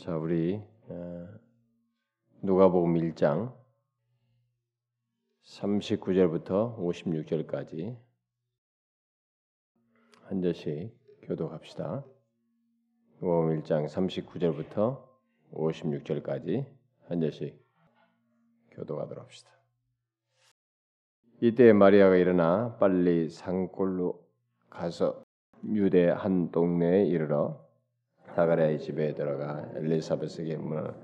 자, 우리 어, 누가복음 1장 39절부터 56절까지 한 절씩 교독합시다. 누가복음 1장 39절부터 56절까지 한 절씩 교독하도록 합시다. 이때 마리아가 일어나 빨리 산골로 가서 유대 한 동네에 이르러 사가랴의 집에 들어가 엘리사벳에게 문안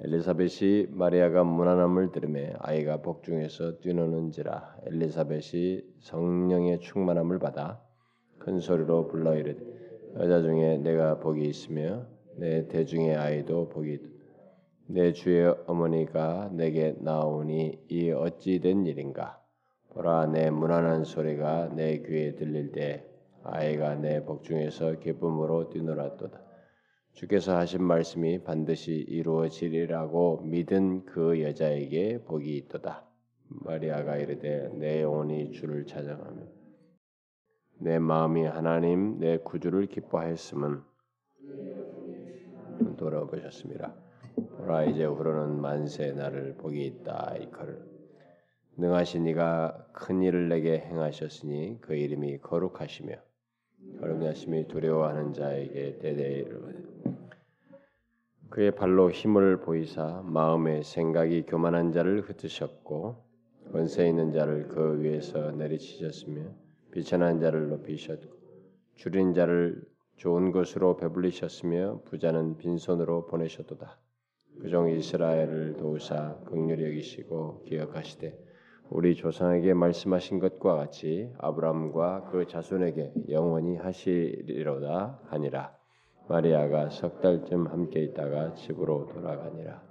엘리사벳이 마리아가 문안함을 들음에 아이가 복중에서 뛰노는지라 엘리사벳이 성령의 충만함을 받아 큰 소리로 불러 이르되 여자 중에 내가 복이 있으며 내 대중의 아이도 복이. 내 주의 어머니가 내게 나오니 이 어찌 된 일인가 보라 내 문안한 소리가 내 귀에 들릴 때 아이가 내 복중에서 기쁨으로 뛰놀았도다. 주께서 하신 말씀이 반드시 이루어지리라고 믿은 그 여자에게 복이 있도다. 마리아가 이르되 내 영혼이 주를 찬양하며 내 마음이 하나님 내 구주를 기뻐하였음은 돌아보셨습니다. 보라 이제 후로는 만세 나를 복이 있다 이커를 능하신 이가 큰 일을 내게 행하셨으니 그 이름이 거룩하시며 거룩하심이 두려워하는 자에게 대대히 그의 발로 힘을 보이사 마음의 생각이 교만한 자를 흩으셨고 권세 있는 자를 그 위에서 내리치셨으며 비천한 자를 높이셨고 줄인 자를 좋은 것으로 배불리셨으며 부자는 빈손으로 보내셨도다. 그종 이스라엘을 도우사 극률히 여기시고 기억하시되 우리 조상에게 말씀하신 것과 같이 아브라함과 그 자손에게 영원히 하시리로다 하니라. 마리아가 석 달쯤 함께 있다가 집으로 돌아가니라.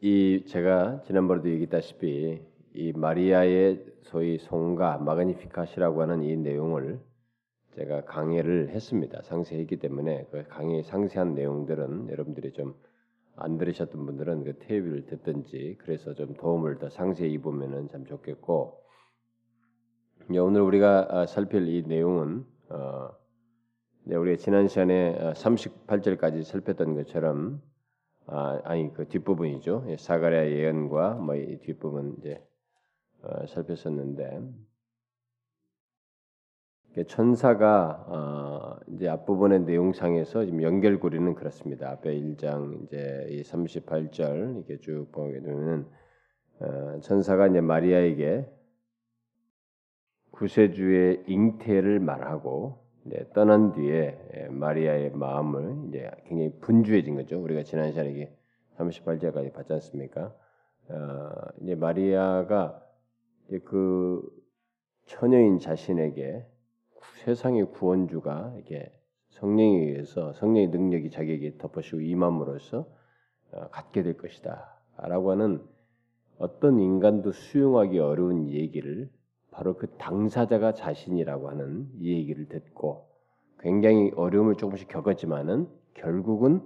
이 제가 지난번에도 얘기했다시피 이 마리아의 소위 송가 마그니피카시라고 하는 이 내용을 제가 강의를 했습니다. 상세히 했기 때문에 그 강의 상세한 내용들은 여러분들이 좀 안 들으셨던 분들은 그 테이프를 듣든지 그래서 좀 도움을 더 상세히 보면은 참 좋겠고 오늘 우리가 살필 이 내용은 어, 우리가 지난 시간에 38절까지 살폈던 것처럼 아, 아니 그 뒷부분이죠. 사가랴 예언과 뭐 이 뒷부분 이제 어, 살폈었는데 천사가 어, 이제 앞부분의 내용상에서 지금 연결고리는 그렇습니다. 앞에 1장 이제 이 38절 이렇게 쭉 보게 되면 어, 천사가 이제 마리아에게 구세주의 잉태를 말하고 이제 떠난 뒤에 마리아의 마음을 이제 굉장히 분주해진 거죠. 우리가 지난 시간에 38절까지 봤지 않습니까? 어, 이제 마리아가 이제 그 처녀인 자신에게 세상의 구원주가 이게 성령에 의해서 성령의 능력이 자기에게 덮어씌고 임함으로써 어, 갖게 될 것이다라고 하는 어떤 인간도 수용하기 어려운 얘기를 바로 그 당사자가 자신이라고 하는 이 얘기를 듣고 굉장히 어려움을 조금씩 겪었지만은 결국은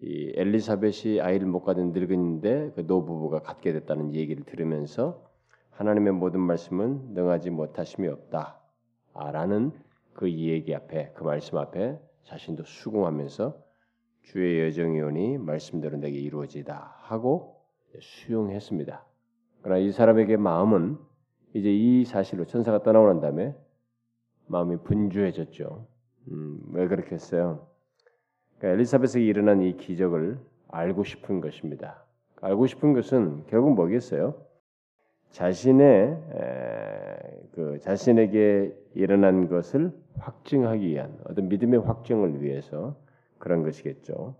이 엘리사벳이 아이를 못 가진 늙은인데 그 노부부가 갖게 됐다는 얘기를 들으면서 하나님의 모든 말씀은 능하지 못하심이 없다라는 그 얘기 앞에 그 말씀 앞에 자신도 수긍하면서 주의 여정이 오니 말씀대로 내게 이루어지다 하고 수용했습니다. 그러나 이 사람에게 마음은 이제 이 사실로 천사가 떠나고 난 다음에 마음이 분주해졌죠. 음, 왜 그렇게 했어요? 그러니까 엘리사벳에게 일어난 이 기적을 알고 싶은 것입니다. 알고 싶은 것은 결국 뭐겠어요? 자신의 에, 그 자신에게 일어난 것을 확증하기 위한 어떤 믿음의 확증을 위해서 그런 것이겠죠.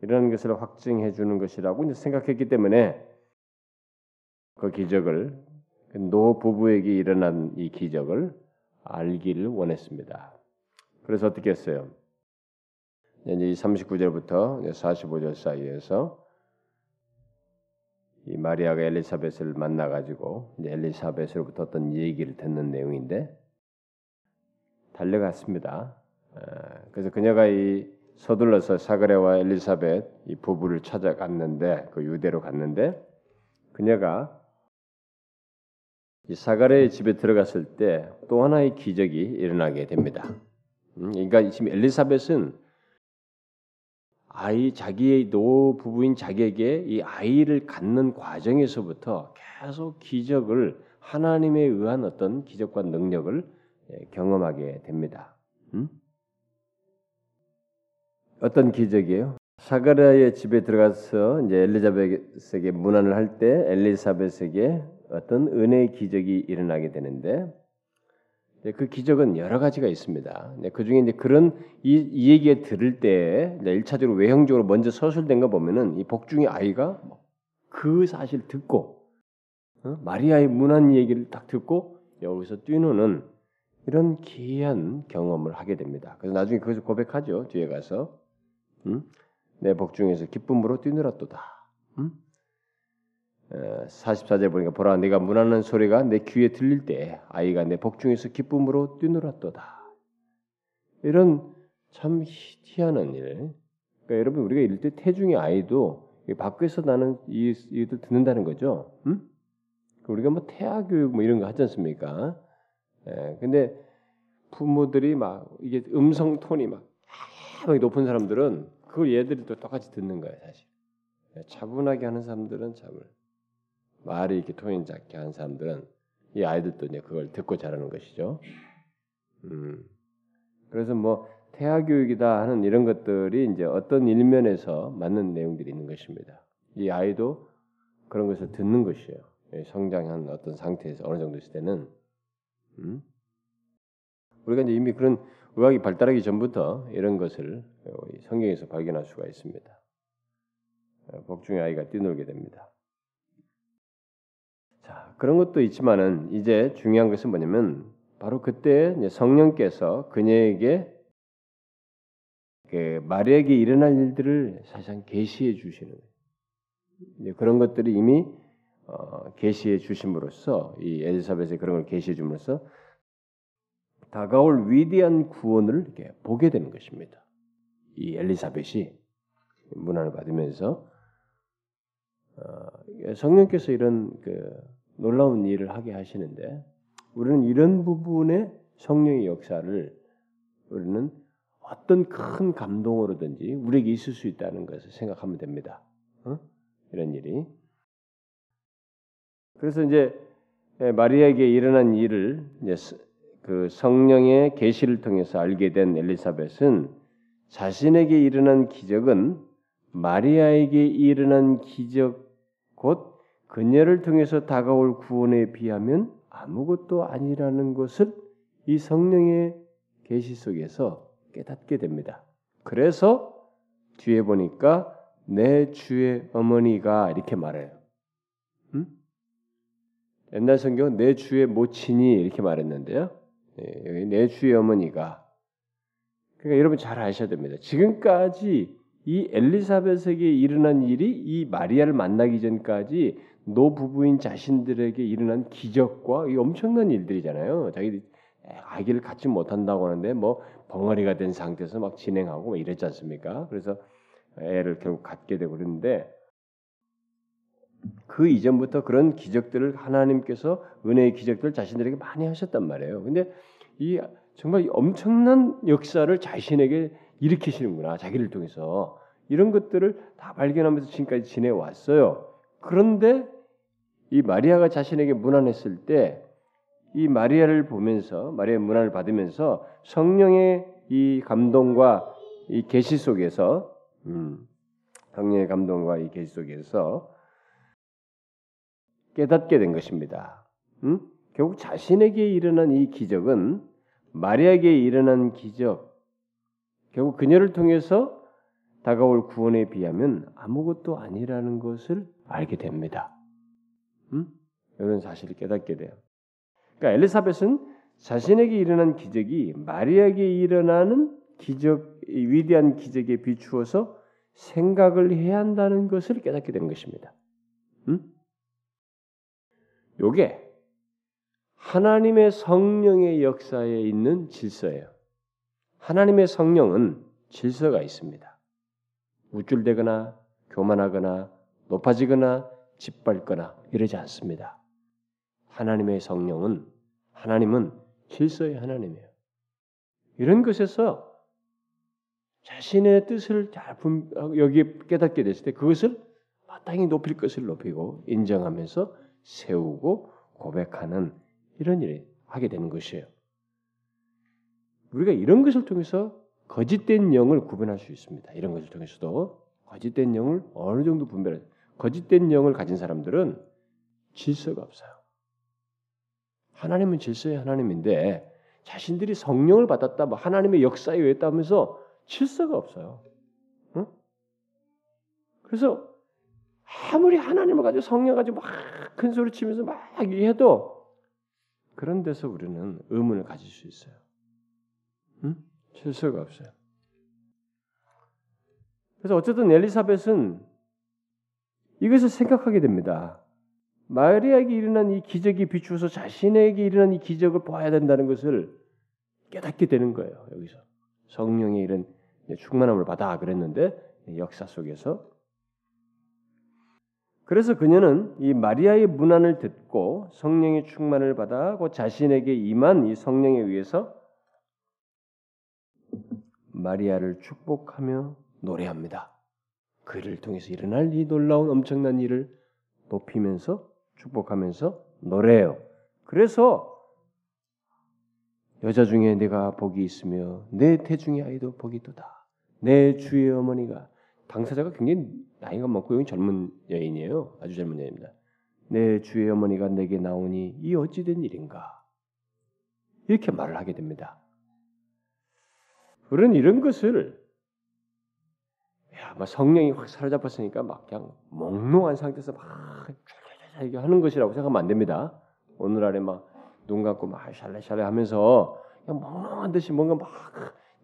이런 것을 확증해 주는 것이라고 생각했기 때문에 그 기적을 그노 부부에게 일어난 이 기적을 알기를 원했습니다. 그래서 어떻게 했어요? 이제 39절부터 45절 사이에서 이 마리아가 엘리사벳을 만나 가지고 엘리사벳으로부터 어떤 얘기를 듣는 내용인데 달려갔습니다. 그래서 그녀가 이 서둘러서 사가랴와 엘리사벳 이 부부를 찾아갔는데 그 유대로 갔는데 그녀가 이 사가랴의 집에 들어갔을 때 또 하나의 기적이 일어나게 됩니다. 음, 그러니까 지금 엘리사벳은 아이 자기의 노 부부인 자기에게 이 아이를 갖는 과정에서부터 계속 기적을 하나님에 의한 어떤 기적과 능력을 예, 경험하게 됩니다. 음? 어떤 기적이에요? 사가랴의 집에 들어가서 이제 엘리자벳에게 문안을 할 때 엘리사벳에게 어떤 은혜의 기적이 일어나게 되는데 그 기적은 여러 가지가 있습니다. 그 중에 이제 그런 이, 이 얘기 들을 때 일차적으로 외형적으로 먼저 서술된 거 보면은 이 복중의 아이가 그 사실 듣고 어? 마리아의 문안 얘기를 딱 듣고 여기서 뛰노는 이런 기이한 경험을 하게 됩니다. 그래서 나중에 그것을 고백하죠. 뒤에 가서 음? 내 복중에서 기쁨으로 뛰놀았도다. 음? 44절 보니까 보라 내가 문하는 소리가 내 귀에 들릴 때 아이가 내 복중에서 기쁨으로 뛰놀았도다. 이런 참 희한한 일. 그러니까 여러분 우리가 때 태중의 아이도 밖에서 나는 이 이들 듣는다는 거죠. 음? 우리가 뭐 태아 교육 뭐 이런 거 하지 않습니까? 예, 근데 부모들이 막 이게 음성 톤이 막 높은 사람들은 그걸 얘들이 또 똑같이 듣는 거예요, 사실. 예, 차분하게 하는 사람들은 참을 말이 이렇게 톤이 작게 하는 사람들은 이 아이들도 이제 그걸 듣고 자라는 것이죠. 음. 그래서 뭐 태아 교육이다 하는 이런 것들이 이제 어떤 일면에서 맞는 내용들이 있는 것입니다. 이 아이도 그런 것을 듣는 것이에요. 예, 성장한 어떤 상태에서 어느 정도 있을 때는 음? 우리가 이제 이미 그런 의학이 발달하기 전부터 이런 것을 성경에서 발견할 수가 있습니다. 어, 복중의 아이가 뛰놀게 됩니다. 자 그런 것도 있지만은 이제 중요한 것은 뭐냐면 바로 그때 성령께서 그녀에게 그 마리에게 일어날 일들을 사실상 계시해 주시는 그런 것들이 이미 어, 계시해 주심으로써 이 엘리사벳의 그런 걸 계시해 줌으로써 다가올 위대한 구원을 이렇게 보게 되는 것입니다. 이 엘리사벳이 문안을 받으면서 어, 성령께서 이런 그 놀라운 일을 하게 하시는데 우리는 이런 부분의 성령의 역사를 우리는 어떤 큰 감동으로든지 우리에게 있을 수 있다는 것을 생각하면 됩니다. 어? 이런 일이. 그래서 이제 마리아에게 일어난 일을 그 성령의 계시를 통해서 알게 된 엘리사벳은 자신에게 일어난 기적은 마리아에게 일어난 기적 곧 그녀를 통해서 다가올 구원에 비하면 아무것도 아니라는 것을 이 성령의 계시 속에서 깨닫게 됩니다. 그래서 뒤에 보니까 내 주의 어머니가 이렇게 말해요. 음? 옛날 성경은 내 주의 모친이 이렇게 말했는데요. 예, 여기 내 주의 어머니가 그러니까 여러분 잘 아셔야 됩니다. 지금까지 이 엘리사벳에게 일어난 일이 이 마리아를 만나기 전까지 노 부부인 자신들에게 일어난 기적과 이 엄청난 일들이잖아요. 자기 아기를 갖지 못한다고 하는데 뭐 벙어리가 된 상태에서 막 진행하고 뭐 이랬지 않습니까? 그래서 애를 결국 갖게 되고 그러는데 그 이전부터 그런 기적들을 하나님께서 은혜의 기적들을 자신들에게 많이 하셨단 말이에요. 근데 이 정말 엄청난 역사를 자신에게 일으키시는구나 자기를 통해서 이런 것들을 다 발견하면서 지금까지 지내왔어요. 그런데 이 마리아가 자신에게 문안했을 때 이 마리아를 보면서 마리아의 문안을 받으면서 성령의 이 감동과 이 계시 속에서 음, 성령의 감동과 이 계시 속에서 깨닫게 된 것입니다. 음? 결국 자신에게 일어난 이 기적은 마리아에게 일어난 기적, 결국 그녀를 통해서 다가올 구원에 비하면 아무것도 아니라는 것을 알게 됩니다. 음? 이런 사실을 깨닫게 돼요. 그러니까 엘리사벳은 자신에게 일어난 기적이 마리아에게 일어나는 기적, 위대한 기적에 비추어서 생각을 해야 한다는 것을 깨닫게 된 것입니다. 음? 요게 하나님의 성령의 역사에 있는 질서예요. 하나님의 성령은 질서가 있습니다. 우쭐대거나 교만하거나 높아지거나 짓밟거나 이러지 않습니다. 하나님의 성령은 하나님은 질서의 하나님이에요. 이런 것에서 자신의 뜻을 잘 분, 여기 깨닫게 됐을 때 그것을 마땅히 높일 것을 높이고 인정하면서 세우고 고백하는 이런 일을 하게 되는 것이에요. 우리가 이런 것을 통해서 거짓된 영을 구분할 수 있습니다. 이런 것을 통해서도 거짓된 영을 어느 정도 분별해. 거짓된 영을 가진 사람들은 질서가 없어요. 하나님은 질서의 하나님인데 자신들이 성령을 받았다, 뭐 하나님의 역사에 의했다면서 질서가 없어요. 응? 그래서 아무리 하나님을 가지고 성령 가지고 막 큰 소리 치면서 막 해도 그런 데서 우리는 의문을 가질 수 있어요. 응? 질서가 없어요. 그래서 어쨌든 엘리사벳은 이것을 생각하게 됩니다. 마리아에게 일어난 이 기적이 비추어서 자신에게 일어난 이 기적을 봐야 된다는 것을 깨닫게 되는 거예요. 여기서 성령의 이런 충만함을 받아 그랬는데 역사 속에서 그래서 그녀는 이 마리아의 문안을 듣고 성령의 충만을 받아 고 자신에게 임한 이 성령에 의해서 마리아를 축복하며 노래합니다. 그를 통해서 일어날 이 놀라운 엄청난 일을 높이면서 축복하면서 노래해요. 그래서 여자 중에 내가 복이 있으며 내 태중의 아이도 복이 있도다. 내 주의 어머니가 당사자가 굉장히 나이가 많고 여기 젊은 여인이에요. 아주 젊은 여인입니다. 내 주의 어머니가 내게 나오니 이 어찌된 일인가? 이렇게 말을 하게 됩니다. 우리는 이런 것을 야, 막 성령이 확 사로잡았으니까 막 그냥 몽롱한 상태에서 막 이렇게 하는 것이라고 생각하면 안 됩니다. 오늘 아래 막눈 감고 막 샬레샬레 하면서 그냥 멍멍한 듯이 뭔가 막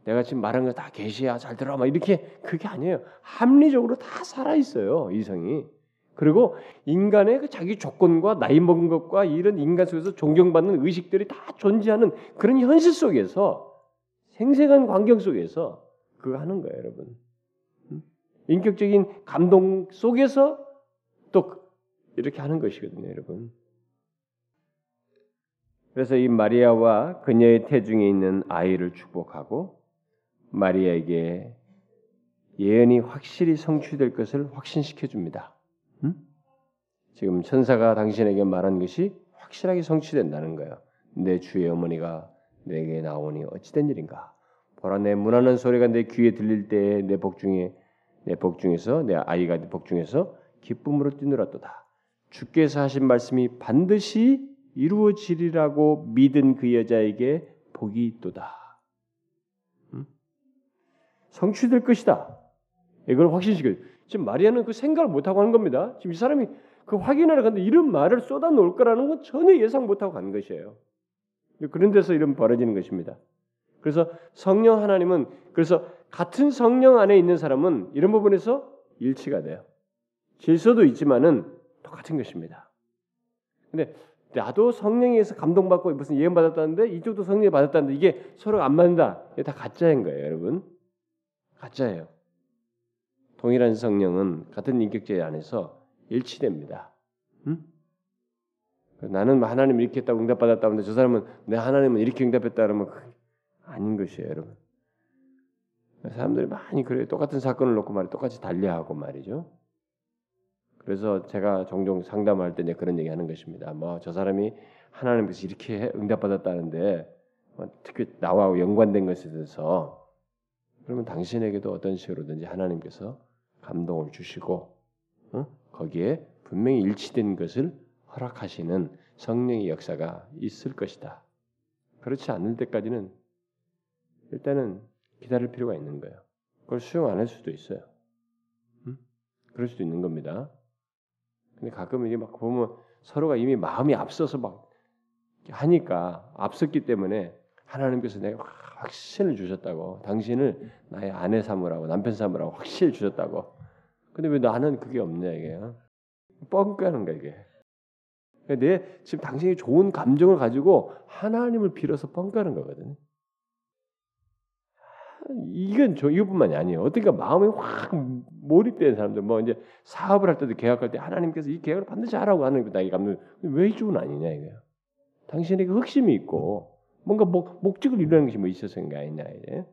내가 지금 말한 거 다 계시야 잘 들어 막 이렇게 그게 아니에요. 합리적으로 다 살아 있어요 이성이. 그리고 인간의 그 자기 조건과 나이 먹은 것과 이런 인간 속에서 존경받는 의식들이 다 존재하는 그런 현실 속에서 생생한 환경 속에서 그거 하는 거예요, 여러분. 인격적인 감동 속에서 또 이렇게 하는 것이거든요, 여러분. 그래서 이 마리아와 그녀의 태중에 있는 아이를 축복하고 마리아에게 예언이 확실히 성취될 것을 확신시켜 줍니다. 음? 지금 천사가 당신에게 말한 것이 확실하게 성취된다는 거예요. 내 주의 어머니가 내게 나오니 어찌된 일인가? 보라 내 문하는 소리가 내 귀에 들릴 때에 내 복중에 내 복중에서 내 아이가 내 복중에서 기쁨으로 뛰놀았도다. 주께서 하신 말씀이 반드시 이루어지리라고 믿은 그 여자에게 복이 있도다. 음? 성취될 것이다. 이걸 확신시켜. 지금 마리아는 그 생각을 못 하고 하는 겁니다. 지금 이 사람이 그 확인하러 갔는데 이런 말을 쏟아 놓을 거라는 건 전혀 예상 못 하고 간 것이에요. 그런 데서 이런 벌어지는 것입니다. 그래서 성령 하나님은 그래서 같은 성령 안에 있는 사람은 이런 부분에서 일치가 돼요. 질서도 있지만은 똑같은 것입니다. 근데 나도 성령에서 감동받고 무슨 예언 받았다는데 이쪽도 성령이 받았다는데 이게 서로 안 맞는다. 이게 다 가짜인 거예요, 여러분. 가짜예요. 동일한 성령은 같은 인격체 안에서 일치됩니다. 응? 나는 하나님 이렇게 했다고 응답받았다고 하는데 저 사람은 내 하나님은 이렇게 응답했다 그러면 아닌 것이에요, 여러분. 사람들이 많이 그래요. 똑같은 사건을 놓고 말이 똑같이 달리하고 말이죠. 그래서 제가 종종 상담할 때 그런 얘기 하는 것입니다. 뭐 저 사람이 하나님께서 이렇게 응답받았다는데 뭐 특히 나와 연관된 것에 대해서 그러면 당신에게도 어떤 식으로든지 하나님께서 감동을 주시고 어? 거기에 분명히 일치된 것을 허락하시는 성령의 역사가 있을 것이다. 그렇지 않을 때까지는 일단은 기다릴 필요가 있는 거예요. 그걸 수용 안 할 수도 있어요. 음? 그럴 수도 있는 겁니다. 근데 가끔 이게 막 보면 서로가 이미 마음이 앞서서 막 하니까 앞섰기 때문에 하나님께서 내가 확신을 주셨다고 당신을 나의 아내 삼으라고 남편 삼으라고 확신을 주셨다고 근데 왜 나는 그게 없냐 이게 뻥까는 거야 이게 내 지금 당신이 좋은 감정을 가지고 하나님을 빌어서 뻥까는 거거든요 이건 저 이것뿐만이 아니에요. 어떻게 마음이 확 몰입된 사람들, 뭐 이제 사업을 할 때도 계약할 때 하나님께서 이 계약을 반드시 하라고 하는 거 나에게 감동. 왜 이쪽은 아니냐 이거야. 당신에게 흑심이 있고 뭔가 목, 목적을 이루는 것이 뭐 있어서인 게 아니냐 이제.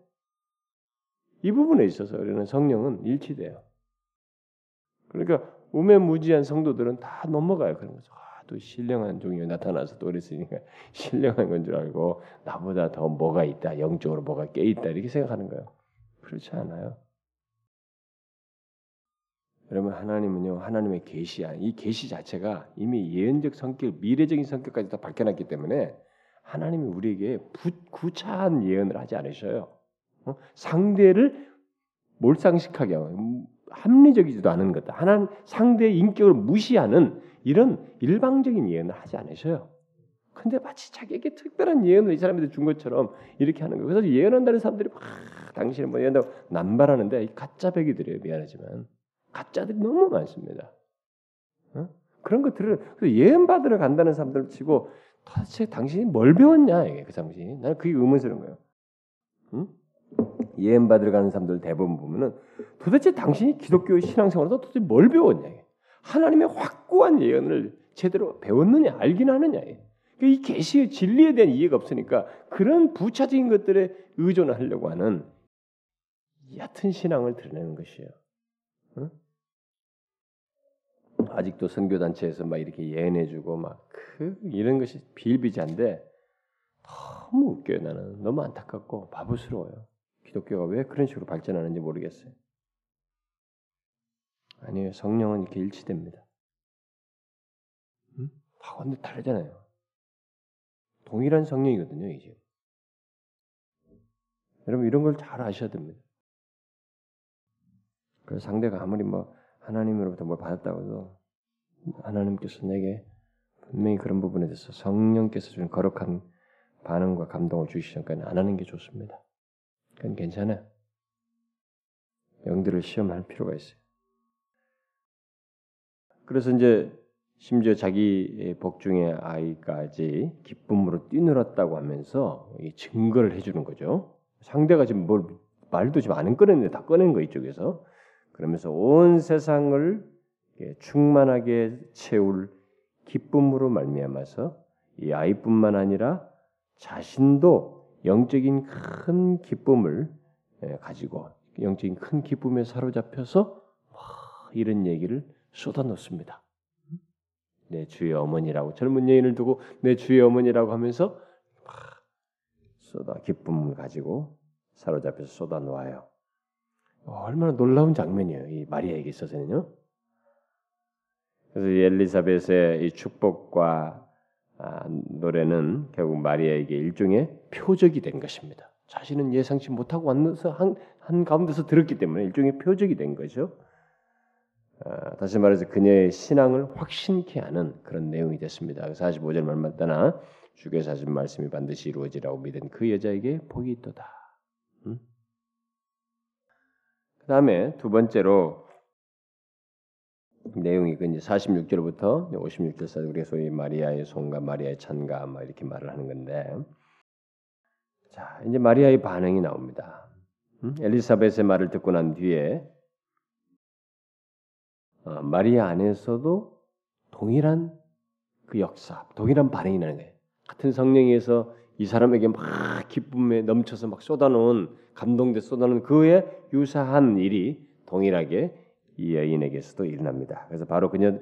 이 부분에 있어서 우리는 성령은 일치돼요. 그러니까 우매무지한 성도들은 다 넘어가요 그런 거죠. 아, 또 신령한 종이 나타나서 또 그랬으니까 신령한 건 줄 알고 나보다 더 뭐가 있다 영적으로 뭐가 깨 있다 이렇게 생각하는 거예요. 그렇지 않아요. 여러분 하나님은요 하나님의 계시야 이 계시 자체가 이미 예언적 성격 미래적인 성격까지 다 밝혀놨기 때문에 하나님이 우리에게 부, 구차한 예언을 하지 않으셔요. 어? 상대를 몰상식하게 음, 합리적이지도 않은 것 하나님 상대의 인격을 무시하는 이런 일방적인 예언을 하지 않으셔요. 근데 마치 자기에게 특별한 예언을 이 사람한테 준 것처럼 이렇게 하는 거예요. 그래서 예언한다는 사람들이 막 당신은 뭐 예언다고 남발하는데 가짜 백이들이에요. 미안하지만 가짜들이 너무 많습니다. 어? 그런 것들을 예언 받으러 간다는 사람들 치고 도대체 당신이 뭘 배웠냐 이게 그 당신 나는 그게 의문스러운 거예요. 응? 예언 받으러 가는 사람들 대부분 보면은 도대체 당신이 기독교 신앙생활에서 도대체 뭘 배웠냐. 하나님의 확고한 예언을 제대로 배웠느냐 알긴 하느냐. 그러니까 이 계시의 진리에 대한 이해가 없으니까 그런 부차적인 것들에 의존을 하려고 하는 얕은 신앙을 드러내는 것이에요. 응? 아직도 선교 단체에서 막 이렇게 예언해주고 막 그 이런 것이 비일비재한데 너무 웃겨요 나는 너무 안타깝고 바보스러워요. 기독교가 왜 그런 식으로 발전하는지 모르겠어요. 아니에요 성령은 이렇게 일치됩니다. 응? 다 완전 다르잖아요. 동일한 성령이거든요 이제. 여러분 이런 걸 잘 아셔야 됩니다. 그래서 상대가 아무리 뭐 하나님으로부터 뭘 받았다고 해도 하나님께서 내게 분명히 그런 부분에 대해서 성령께서 준 거룩한 반응과 감동을 주시기 전까지 안 하는 게 좋습니다. 그건 괜찮아요. 영들을 시험할 필요가 있어요. 그래서 이제 심지어 자기 복중의 아이까지 기쁨으로 뛰놀았다고 하면서 증거를 해주는 거죠. 상대가 지금 뭘 말도 지금 안 꺼냈는데 다 꺼낸 거 이쪽에서 그러면서 온 세상을 충만하게 채울 기쁨으로 말미암아서 이 아이뿐만 아니라 자신도 영적인 큰 기쁨을 예, 가지고 영적인 큰 기쁨에 사로잡혀서 이런 얘기를 쏟아놓습니다. 내 주의 어머니라고 젊은 여인을 두고 내 주의 어머니라고 하면서 쏟아 기쁨을 가지고 사로잡혀서 쏟아놓아요. 얼마나 놀라운 장면이에요. 이 마리아에게 있어서는요. 그래서 엘리사벳의 이 축복과 아, 노래는 결국 마리아에게 일종의 표적이 된 것입니다. 자신은 예상치 못하고 왔서 한, 한 가운데서 들었기 때문에 일종의 표적이 된 거죠. 아, 다시 말해서 그녀의 신앙을 확신케 하는 그런 내용이 됐습니다. 45절 말마다나 주께서 하신 말씀이 반드시 이루어지라고 믿은 그 여자에게 복이 있도다. 음? 그 다음에 두 번째로 내용이 그 이제 46절부터 56절까지 우리가 소위 마리아의 손과 마리아의 찬가 막 이렇게 말을 하는 건데 자 이제 마리아의 반응이 나옵니다. 음? 엘리사벳의 말을 듣고 난 뒤에 어, 마리아 안에서도 동일한 그 역사, 동일한 반응이 나는 거예요. 같은 성령에서 이 사람에게 막 기쁨에 넘쳐서 막 쏟아놓은 감동돼 쏟아놓은 그에 유사한 일이 동일하게 이 여인에게서도 일어납니다. 그래서 바로 그녀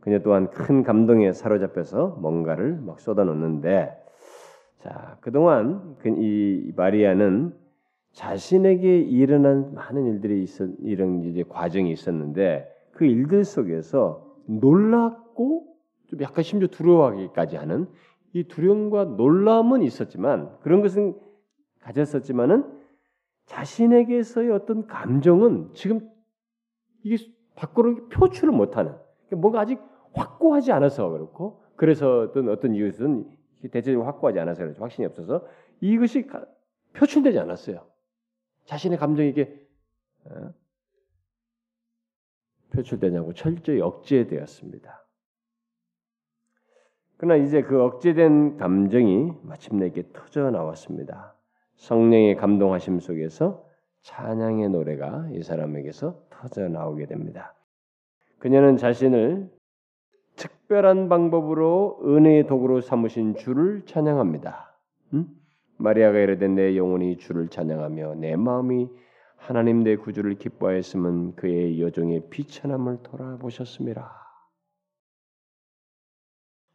그녀 또한 큰 감동에 사로잡혀서 뭔가를 막 쏟아놓는데 자 그동안 그이 마리아는 자신에게 일어난 많은 일들이 있었 이런 이제 과정이 있었는데 그 일들 속에서 놀랍고 좀 약간 심지어 두려워하기까지 하는 이 두려움과 놀람은 있었지만 그런 것은 가졌었지만은 자신에게서의 어떤 감정은 지금 이게 밖으로 표출을 못하는 그러니까 뭔가 아직 확고하지 않아서 그렇고 그래서 어떤 어떤 이유는 대체적으로 확고하지 않아서 그렇죠 확신이 없어서 이것이 표출되지 않았어요. 자신의 감정이 이게 어? 표출되냐고 철저히 억제되었습니다. 그러나 이제 그 억제된 감정이 마침내 이렇게 터져 나왔습니다. 성령의 감동하심 속에서 찬양의 노래가 이 사람에게서 터져 나오게 됩니다. 그녀는 자신을 특별한 방법으로 은혜의 도구로 삼으신 주를 찬양합니다. 음? 마리아가 이르되 내 영혼이 주를 찬양하며 내 마음이 하나님 내 구주를 기뻐하였으면 그의 여종의 비천함을 돌아보셨습니다.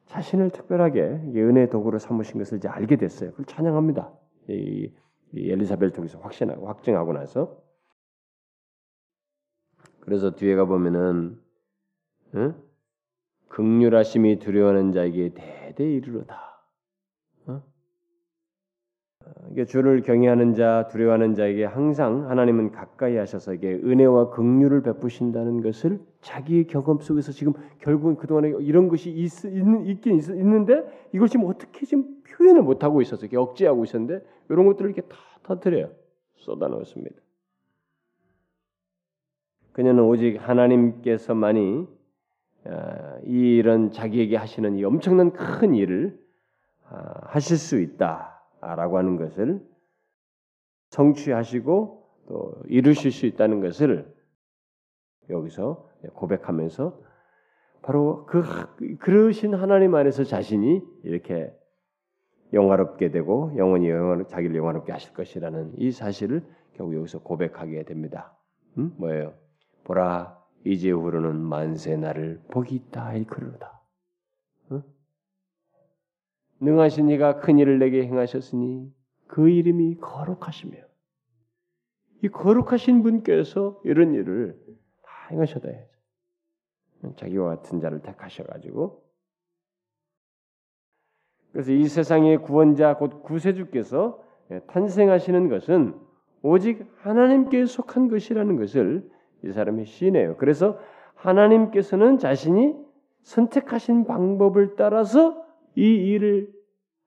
자신을 특별하게 은혜의 도구로 삼으신 것을 이제 알게 됐어요. 그걸 찬양합니다. 이, 이 엘리사벨 통해서 확신하고 확증하고 나서 그래서 뒤에 가 보면은 응? 극률하심이 두려워하는 자에게 대대 이르로다. 어? 주를 경외하는 자, 두려워하는 자에게 항상 하나님은 가까이 하셔서 이게 은혜와 긍휼을 베푸신다는 것을 자기의 경험 속에서 지금 결국은 그동안에 이런 것이 있, 있는, 있긴 있, 있는데 이걸 지금 어떻게 지금 표현을 못 하고 있어서 억제하고 있었는데 이런 것들을 이렇게 다 터뜨려요. 쏟아놓습니다. 그녀는 오직 하나님께서만이 아, 이런 자기에게 하시는 이 엄청난 큰 일을 아, 하실 수 있다라고 하는 것을 성취하시고 또 이루실 수 있다는 것을 여기서 고백하면서 바로 그 그러신 하나님 안에서 자신이 이렇게 영화롭게 되고 영원히 영원 자기를 영화롭게 하실 것이라는 이 사실을 결국 여기서 고백하게 됩니다. 음? 뭐예요? 보라 이제 후로는 만세 나를 복이 있다 일컬로다. 어? 능하신 이가 큰 일을 내게 행하셨으니 그 이름이 거룩하시며 이 거룩하신 분께서 이런 일을 다 행하셔다 해야죠. 자기와 같은 자를 택하셔가지고 그래서 이 세상의 구원자 곧 구세주께서 탄생하시는 것은 오직 하나님께 속한 것이라는 것을 이 사람이 시인해요. 그래서 하나님께서는 자신이 선택하신 방법을 따라서 이 일을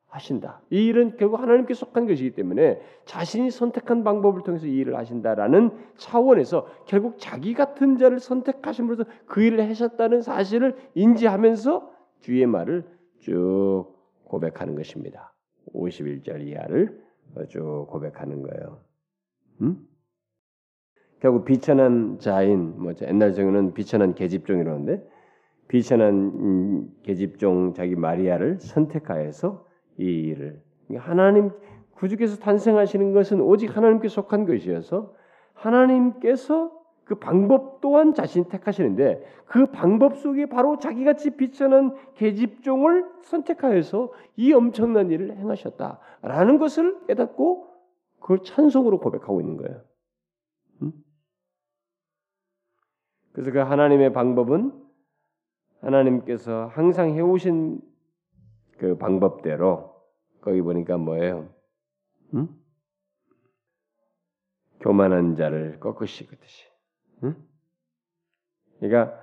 하신다. 이 일은 결국 하나님께 속한 것이기 때문에 자신이 선택한 방법을 통해서 이 일을 하신다라는 차원에서 결국 자기 같은 자를 선택하심으로써 그 일을 하셨다는 사실을 인지하면서 뒤의 말을 쭉 고백하는 것입니다. 51절 이하를 쭉 고백하는 거예요. 음? 결국 비천한 자인 뭐 옛날 정에는 비천한 계집종이라는데 비천한 음, 계집종 자기 마리아를 선택하여서 이 일을 하나님 구주께서 탄생하시는 것은 오직 하나님께 속한 것이어서 하나님께서 그 방법 또한 자신 택하시는데 그 방법 속에 바로 자기같이 비천한 계집종을 선택하여서 이 엄청난 일을 행하셨다라는 것을 깨닫고 그걸 찬송으로 고백하고 있는 거예요. 음? 그래서 그 하나님의 방법은 하나님께서 항상 해오신 그 방법대로 거기 보니까 뭐예요? 응? 교만한 자를 꺾으시듯이. 응? 그러니까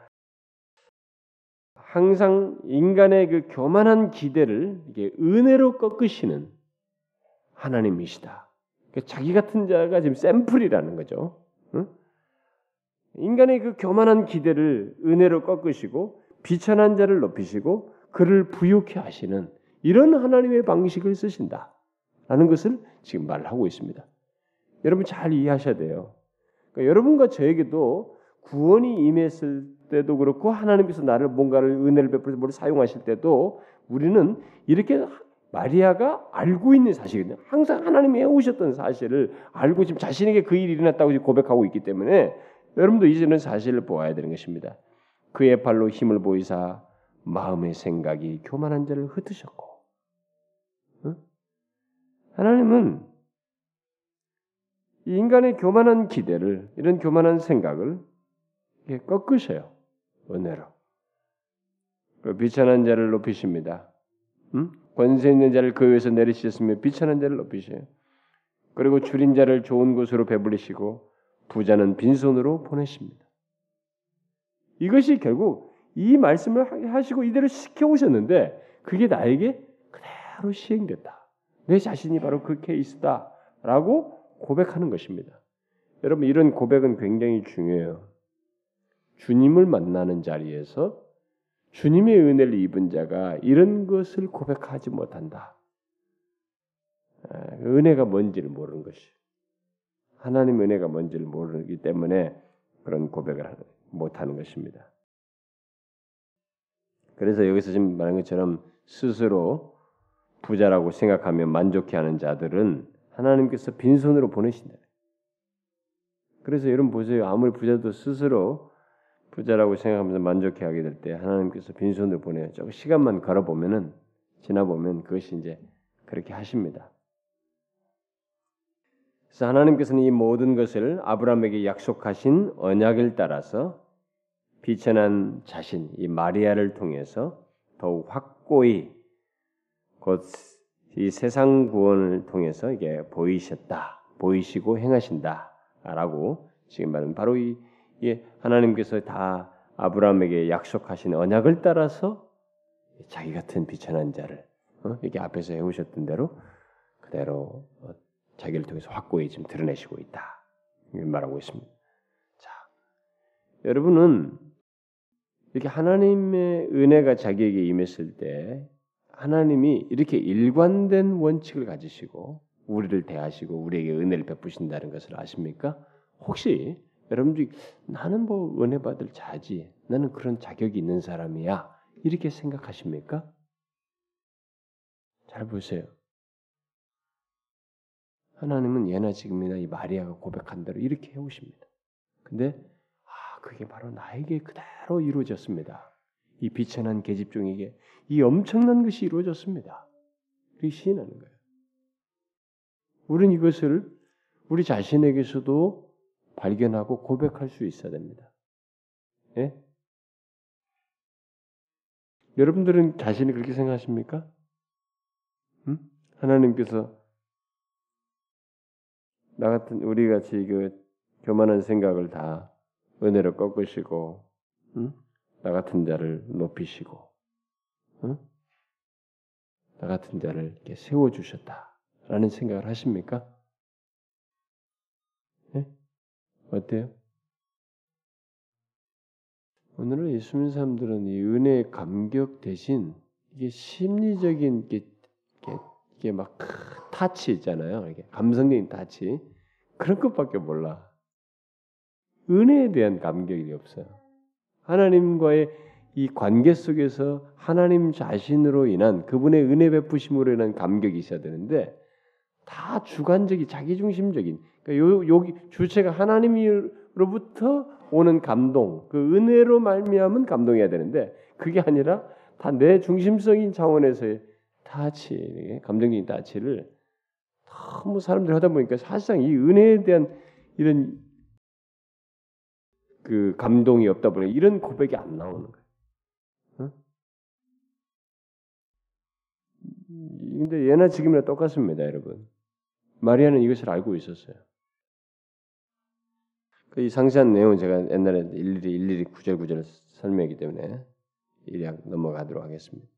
항상 인간의 그 교만한 기대를 은혜로 꺾으시는 하나님이시다. 그러니까 자기 같은 자가 지금 샘플이라는 거죠. 응? 인간의 그 교만한 기대를 은혜로 꺾으시고 비천한 자를 높이시고 그를 부유케 하시는 이런 하나님의 방식을 쓰신다. 라는 것을 지금 말하고 있습니다. 여러분 잘 이해하셔야 돼요. 그러니까 여러분과 저에게도 구원이 임했을 때도 그렇고 하나님께서 나를 뭔가를 은혜를 베풀어서 뭘 사용하실 때도 우리는 이렇게 마리아가 알고 있는 사실이거든요. 항상 하나님이 해오셨던 사실을 알고 지금 자신에게 그 일이 일어났다고 고백하고 있기 때문에 여러분도 이제는 사실을 보아야 되는 것입니다. 그의 발로 힘을 보이사 마음의 생각이 교만한 자를 흩으셨고 어? 하나님은 인간의 교만한 기대를 이런 교만한 생각을 꺾으셔요 은혜로 그 비천한 자를 높이십니다. 음? 권세 있는 자를 그 위에서 내리시으며 비천한 자를 높이셔요. 그리고 줄인 자를 좋은 곳으로 배불리시고 부자는 빈손으로 보내십니다. 이것이 결국 이 말씀을 하시고 이대로 시켜오셨는데 그게 나에게 그대로 시행됐다. 내 자신이 바로 그 케이스다라고 고백하는 것입니다. 여러분 이런 고백은 굉장히 중요해요. 주님을 만나는 자리에서 주님의 은혜를 입은 자가 이런 것을 고백하지 못한다. 아, 은혜가 뭔지를 모르는 것이. 하나님 은혜가 뭔지를 모르기 때문에 그런 고백을 못하는 것입니다. 그래서 여기서 지금 말한 것처럼 스스로 부자라고 생각하며 만족해하는 자들은 하나님께서 빈손으로 보내신다. 그래서 여러분 보세요. 아무리 부자도 스스로 부자라고 생각하면서 만족해 하게 될 때 하나님께서 빈손으로 보내요. 조 시간만 걸어 보면은 지나 보면 그것이 이제 그렇게 하십니다. 그래서 하나님께서는 이 모든 것을 아브라함에게 약속하신 언약을 따라서 비천한 자신 이 마리아를 통해서 더욱 확고히 곧 이 세상 구원을 통해서 이게 보이셨다, 보이시고 행하신다라고 지금 말은 바로 이 하나님께서 다 아브라함에게 약속하신 언약을 따라서 자기 같은 비천한 자를 어? 이렇게 앞에서 해오셨던 대로 그대로 어, 자기를 통해서 확고히 지금 드러내시고 있다 말하고 있습니다. 자, 여러분은 이렇게 하나님의 은혜가 자기에게 임했을 때 하나님이 이렇게 일관된 원칙을 가지시고 우리를 대하시고 우리에게 은혜를 베푸신다는 것을 아십니까? 혹시 여러분들이 나는 뭐 은혜 받을 자지, 나는 그런 자격이 있는 사람이야 이렇게 생각하십니까? 잘 보세요. 하나님은 예나 지금이나 이 마리아가 고백한 대로 이렇게 해오십니다. 근데 아 그게 바로 나에게 그대로 이루어졌습니다. 이 비천한 계집종에게 이 엄청난 것이 이루어졌습니다. 우리 시인하는 거예요. 우리는 이것을 우리 자신에게서도 발견하고 고백할 수 있어야 됩니다. 예? 여러분들은 자신이 그렇게 생각하십니까? 음? 하나님께서 나 같은 우리 같이 그 교만한 생각을 다 은혜로 꺾으시고, 음? 나 같은 자를 높이시고, 응? 나 같은 자를 이렇게 세워 주셨다라는 생각을 하십니까? 네? 어때요? 오늘은 예수 믿는 사람들은 이 은혜의 감격 대신 이게 심리적인 이게 이게, 이게 막 타치 있잖아요. 이게 감성적인 타치 그런 것밖에 몰라. 은혜에 대한 감격이 없어요. 하나님과의 이 관계 속에서 하나님 자신으로 인한 그분의 은혜 베푸심으로 인한 감격이 있어야 되는데 다 주관적이 자기중심적인. 그러니까 요, 여기 주체가 하나님으로부터 오는 감동 그 은혜로 말미암은 감동해야 되는데 그게 아니라 다 내 중심적인 차원에서의 타치 감정적인 타치를 너무 사람들이 하다 보니까 사실상 이 은혜에 대한 이런 그 감동이 없다 보니 이런 고백이 안 나오는 거예요. 근데 예나 지금이나 똑같습니다, 여러분. 마리아는 이것을 알고 있었어요. 그이 상세한 내용은 제가 옛날에 일일이 일일이 구절 구절 설명했기 때문에 일약 넘어가도록 하겠습니다.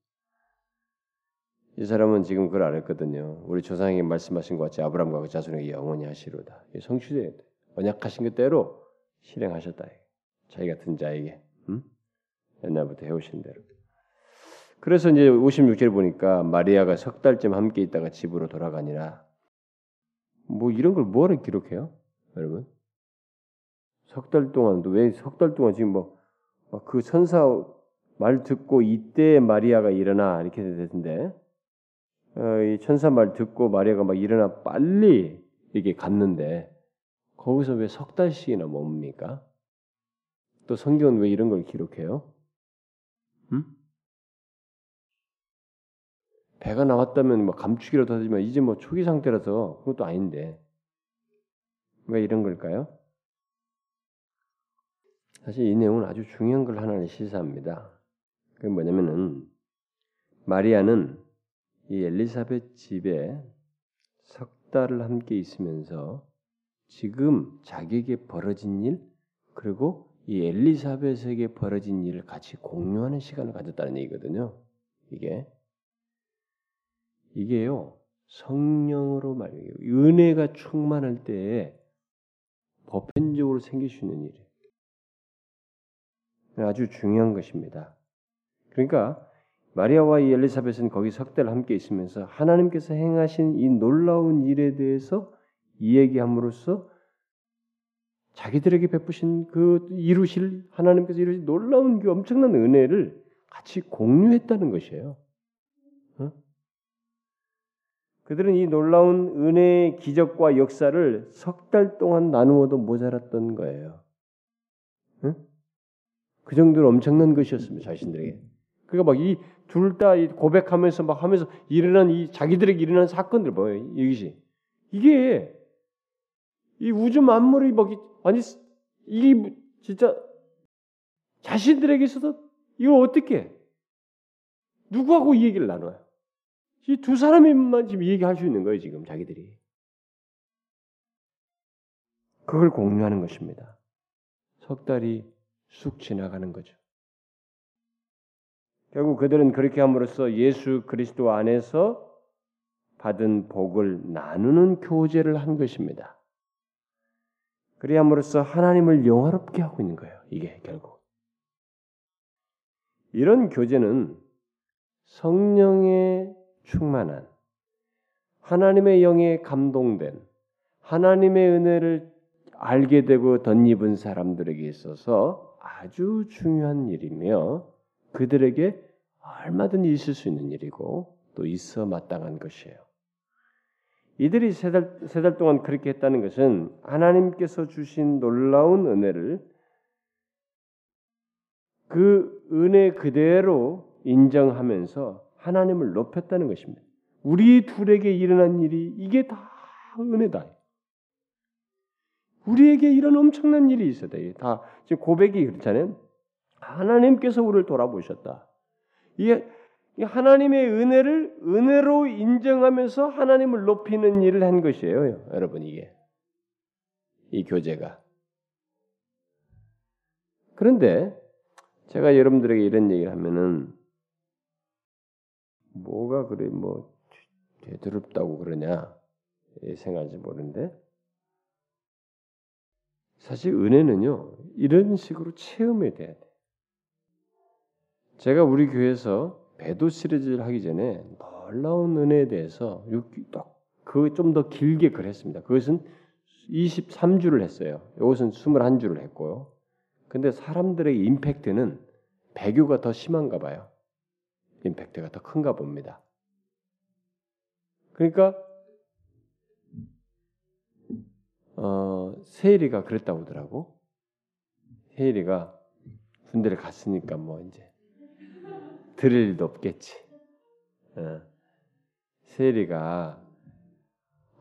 이 사람은 지금 그걸 알았거든요. 우리 조상에게 말씀하신 것 같이 아브라함과 그 자손에게 영원히 하시로다. 성취돼야 돼. 언약하신 그대로 실행하셨다. 자기 같은 자에게 음? 옛날부터 해오신 대로. 그래서 이제 56절 보니까 마리아가 석 달쯤 함께 있다가 집으로 돌아가니라. 뭐 이런 걸 뭐하러 기록해요, 여러분? 석 달 동안도 왜석 달 동안 지금 뭐그 천사 말 듣고 이때 마리아가 일어나 이렇게 되는데 어, 이 천사 말 듣고 마리아가 막 일어나 빨리 이게 갔는데 거기서 왜 석 달씩이나 뭡니까? 또 성경은 왜 이런 걸 기록해요? 음? 배가 나왔다면 뭐 감축이라도 하지만 이제 뭐 초기 상태라서 그것도 아닌데 왜 이런 걸까요? 사실 이 내용은 아주 중요한 걸 하나를 시사합니다. 그게 뭐냐면은 마리아는 이 엘리사벳 집에 석 달을 함께 있으면서 지금 자기에게 벌어진 일 그리고 이 엘리사벳에게 벌어진 일을 같이 공유하는 시간을 가졌다는 얘기거든요. 이게 이게요 성령으로 말이에요. 은혜가 충만할 때에 보편적으로 생길 수 있는 일이에요. 아주 중요한 것입니다. 그러니까 마리아와 이 엘리사벳은 거기 석달 함께 있으면서 하나님께서 행하신 이 놀라운 일에 대해서 이야기함으로써 자기들에게 베푸신 그 이루실 하나님께서 이루신 놀라운 그 엄청난 은혜를 같이 공유했다는 것이에요. 어? 그들은 이 놀라운 은혜의 기적과 역사를 석 달 동안 나누어도 모자랐던 거예요. 응? 그 정도로 엄청난 것이었습니다. 자신들에게. 그러니까 막 이 둘 다 고백하면서 막 하면서 일어난 이 자기들에게 일어난 사건들 뭐예요? 이것이 이게 이 우주 만물이 막 아니 이 진짜 자신들에게서도 이걸 어떻게 누구하고 이 얘기를 나눠요? 이 두 사람만 지금 얘기할 수 있는 거예요, 지금 자기들이. 그걸 공유하는 것입니다. 석 달이 쑥 지나가는 거죠. 결국 그들은 그렇게 함으로써 예수 그리스도 안에서 받은 복을 나누는 교제를 한 것입니다. 그리함으로써 하나님을 영화롭게 하고 있는 거예요. 이게 결국. 이런 교제는 성령의 충만한 하나님의 영에 감동된 하나님의 은혜를 알게 되고 덧입은 사람들에게 있어서 아주 중요한 일이며 그들에게 얼마든지 있을 수 있는 일이고 또 있어 마땅한 것이에요. 이들이 세 달, 세달 동안 그렇게 했다는 것은 하나님께서 주신 놀라운 은혜를 그 은혜 그대로 인정하면서 하나님을 높였다는 것입니다. 우리 둘에게 일어난 일이 이게 다 은혜다. 우리에게 이런 엄청난 일이 있어야 돼. 다 지금 고백이 그렇잖아요. 하나님께서 우리를 돌아보셨다. 이게 하나님의 은혜를 은혜로 인정하면서 하나님을 높이는 일을 한 것이에요, 여러분 이게 이 교제가. 그런데 제가 여러분들에게 이런 얘기를 하면은 뭐가 그래 뭐 되도록다고 그러냐 생각할지 모르는데 사실 은혜는요 이런 식으로 체험이 돼야 돼. 제가 우리 교회에서 배도 시리즈를 하기 전에 놀라운 은혜에 대해서 그좀 더 길게 그랬습니다. 그것은 23주를 했어요. 이것은 21주를 했고요. 근데 사람들의 임팩트는 배교가 더 심한가 봐요. 임팩트가 더 큰가 봅니다. 그러니까 어, 세일이가 그랬다고 하더라고. 세일이가 군대를 갔으니까 뭐 이제 들을 일도 없겠지. 어. 세일이가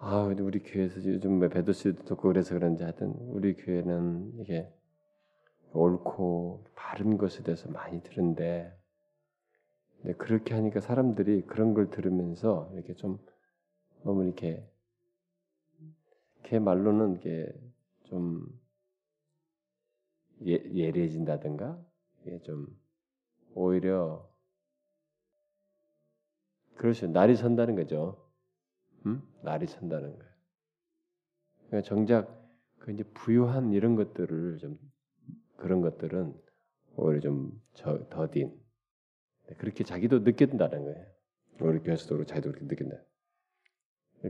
아 우리 교회에서 요즘 배도 씨도 듣고 그래서 그런지 하여튼 우리 교회는 이게 옳고 바른 것에 대해서 많이 들은데 근데 그렇게 하니까 사람들이 그런 걸 들으면서 이렇게 좀 너무 이렇게 걔 말로는 이게 좀 예, 예리해진다든가 이게 좀 오히려 그렇죠 날이 선다는 거죠. 음? 날이 선다는 거예요. 그러니까 정작 그 이제 부유한 이런 것들을 좀 그런 것들은 오히려 좀 더딘 그렇게 자기도 느낀다는 거예요. 우리 교회에서도 자기도 그렇게 느낀다.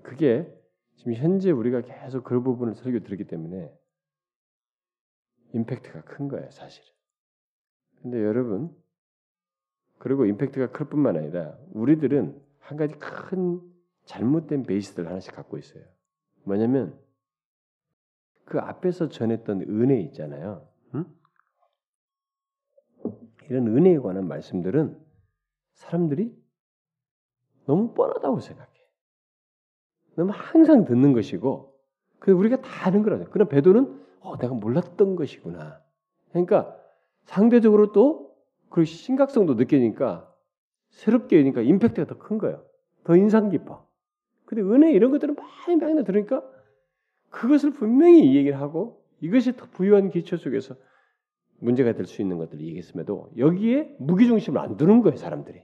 그게 지금 현재 우리가 계속 그 부분을 설교 들었기 때문에 임팩트가 큰 거예요, 사실은. 근데 여러분, 그리고 임팩트가 클 뿐만 아니라 우리들은 한 가지 큰 잘못된 베이스를 하나씩 갖고 있어요. 뭐냐면 그 앞에서 전했던 은혜 있잖아요. 응? 이런 은혜에 관한 말씀들은 사람들이 너무 뻔하다고 생각해. 너무 항상 듣는 것이고, 그 우리가 다 아는 거라죠. 그럼 배도는 어, 내가 몰랐던 것이구나. 그러니까 상대적으로 또 그 심각성도 느끼니까 새롭게 되니까 임팩트가 더 큰 거예요. 더 인상 깊어. 근데 은혜 이런 것들은 많이 많이 들으니까 그것을 분명히 이 얘기를 하고 이것이 더 부유한 기초 속에서 문제가 될 수 있는 것들을 얘기했음에도 여기에 무기중심을 안 두는 거예요, 사람들이.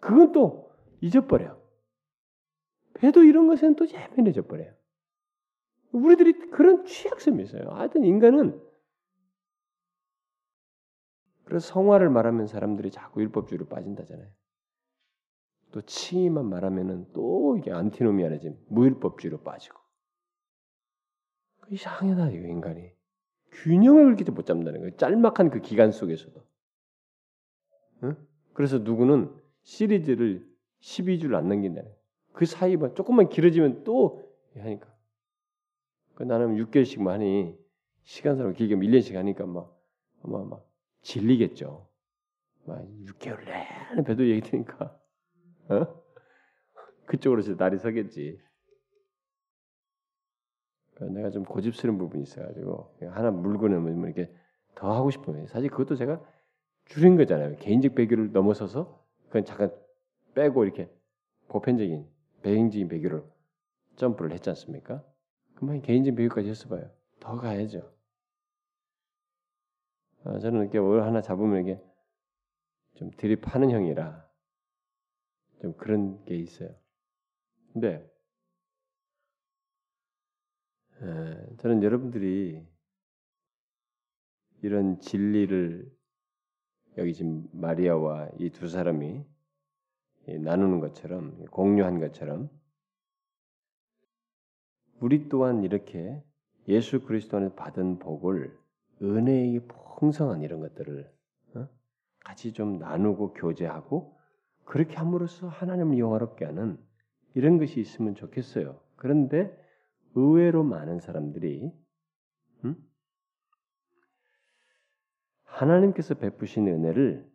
그건 또 잊어버려. 배도 이런 것에는 또 예민해져 버려요. 우리들이 그런 취약점이 있어요. 하여튼 인간은 그래서 성화를 말하면 사람들이 자꾸 율법주의로 빠진다잖아요. 또 칭의만 말하면은 또 이게 안티노미아니즘 무율법주의로 빠지고 이상하다 이 인간이 균형을 그렇게 못 잡는다는 거예요. 짤막한 그 기간 속에서도. 응? 그래서 누구는 시리즈를 12주를 안 넘긴다는. 그 사이 뭐 조금만 길어지면 또 하니까. 그 나는 6개월씩만 하니 시간상 길게 1년씩 하니까 막 아마 막 질리겠죠. 막 6개월 내내 배도 얘기 드니까 어? 그쪽으로 제 날이 서겠지. 내가 좀 고집스러운 부분이 있어가지고 하나 물고는 뭐 이렇게 더 하고 싶으면 사실 그것도 제가 줄인 거잖아요. 개인적 배교를 넘어서서 그건 잠깐 빼고 이렇게 보편적인 배행적인 배교를 점프를 했지 않습니까? 그만 개인적 배교까지 했어봐요. 더 가야죠. 아, 저는 이렇게 뭘 하나 잡으면 이게 좀 드립하는 형이라 좀 그런 게 있어요. 근데 에, 저는 여러분들이 이런 진리를 여기 지금 마리아와 이 두 사람이 나누는 것처럼 공유한 것처럼 우리 또한 이렇게 예수 그리스도 안에서 받은 복을 은혜의 풍성한 이런 것들을 어? 같이 좀 나누고 교제하고 그렇게 함으로써 하나님을 영화롭게 하는 이런 것이 있으면 좋겠어요. 그런데 의외로 많은 사람들이 음? 하나님께서 베푸신 은혜를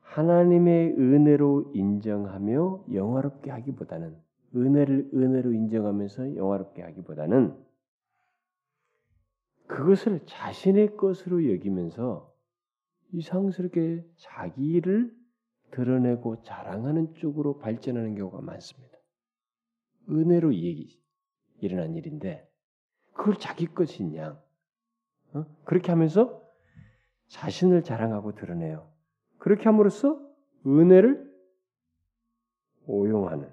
하나님의 은혜로 인정하며 영화롭게 하기보다는 은혜를 은혜로 인정하면서 영화롭게 하기보다는 그것을 자신의 것으로 여기면서 이상스럽게 자기를 드러내고 자랑하는 쪽으로 발전하는 경우가 많습니다. 은혜로 얘기 일어난 일인데 그걸 자기 양 어? 그렇게 하면서 자신을 자랑하고 드러내요. 그렇게 함으로써 은혜를 오용하는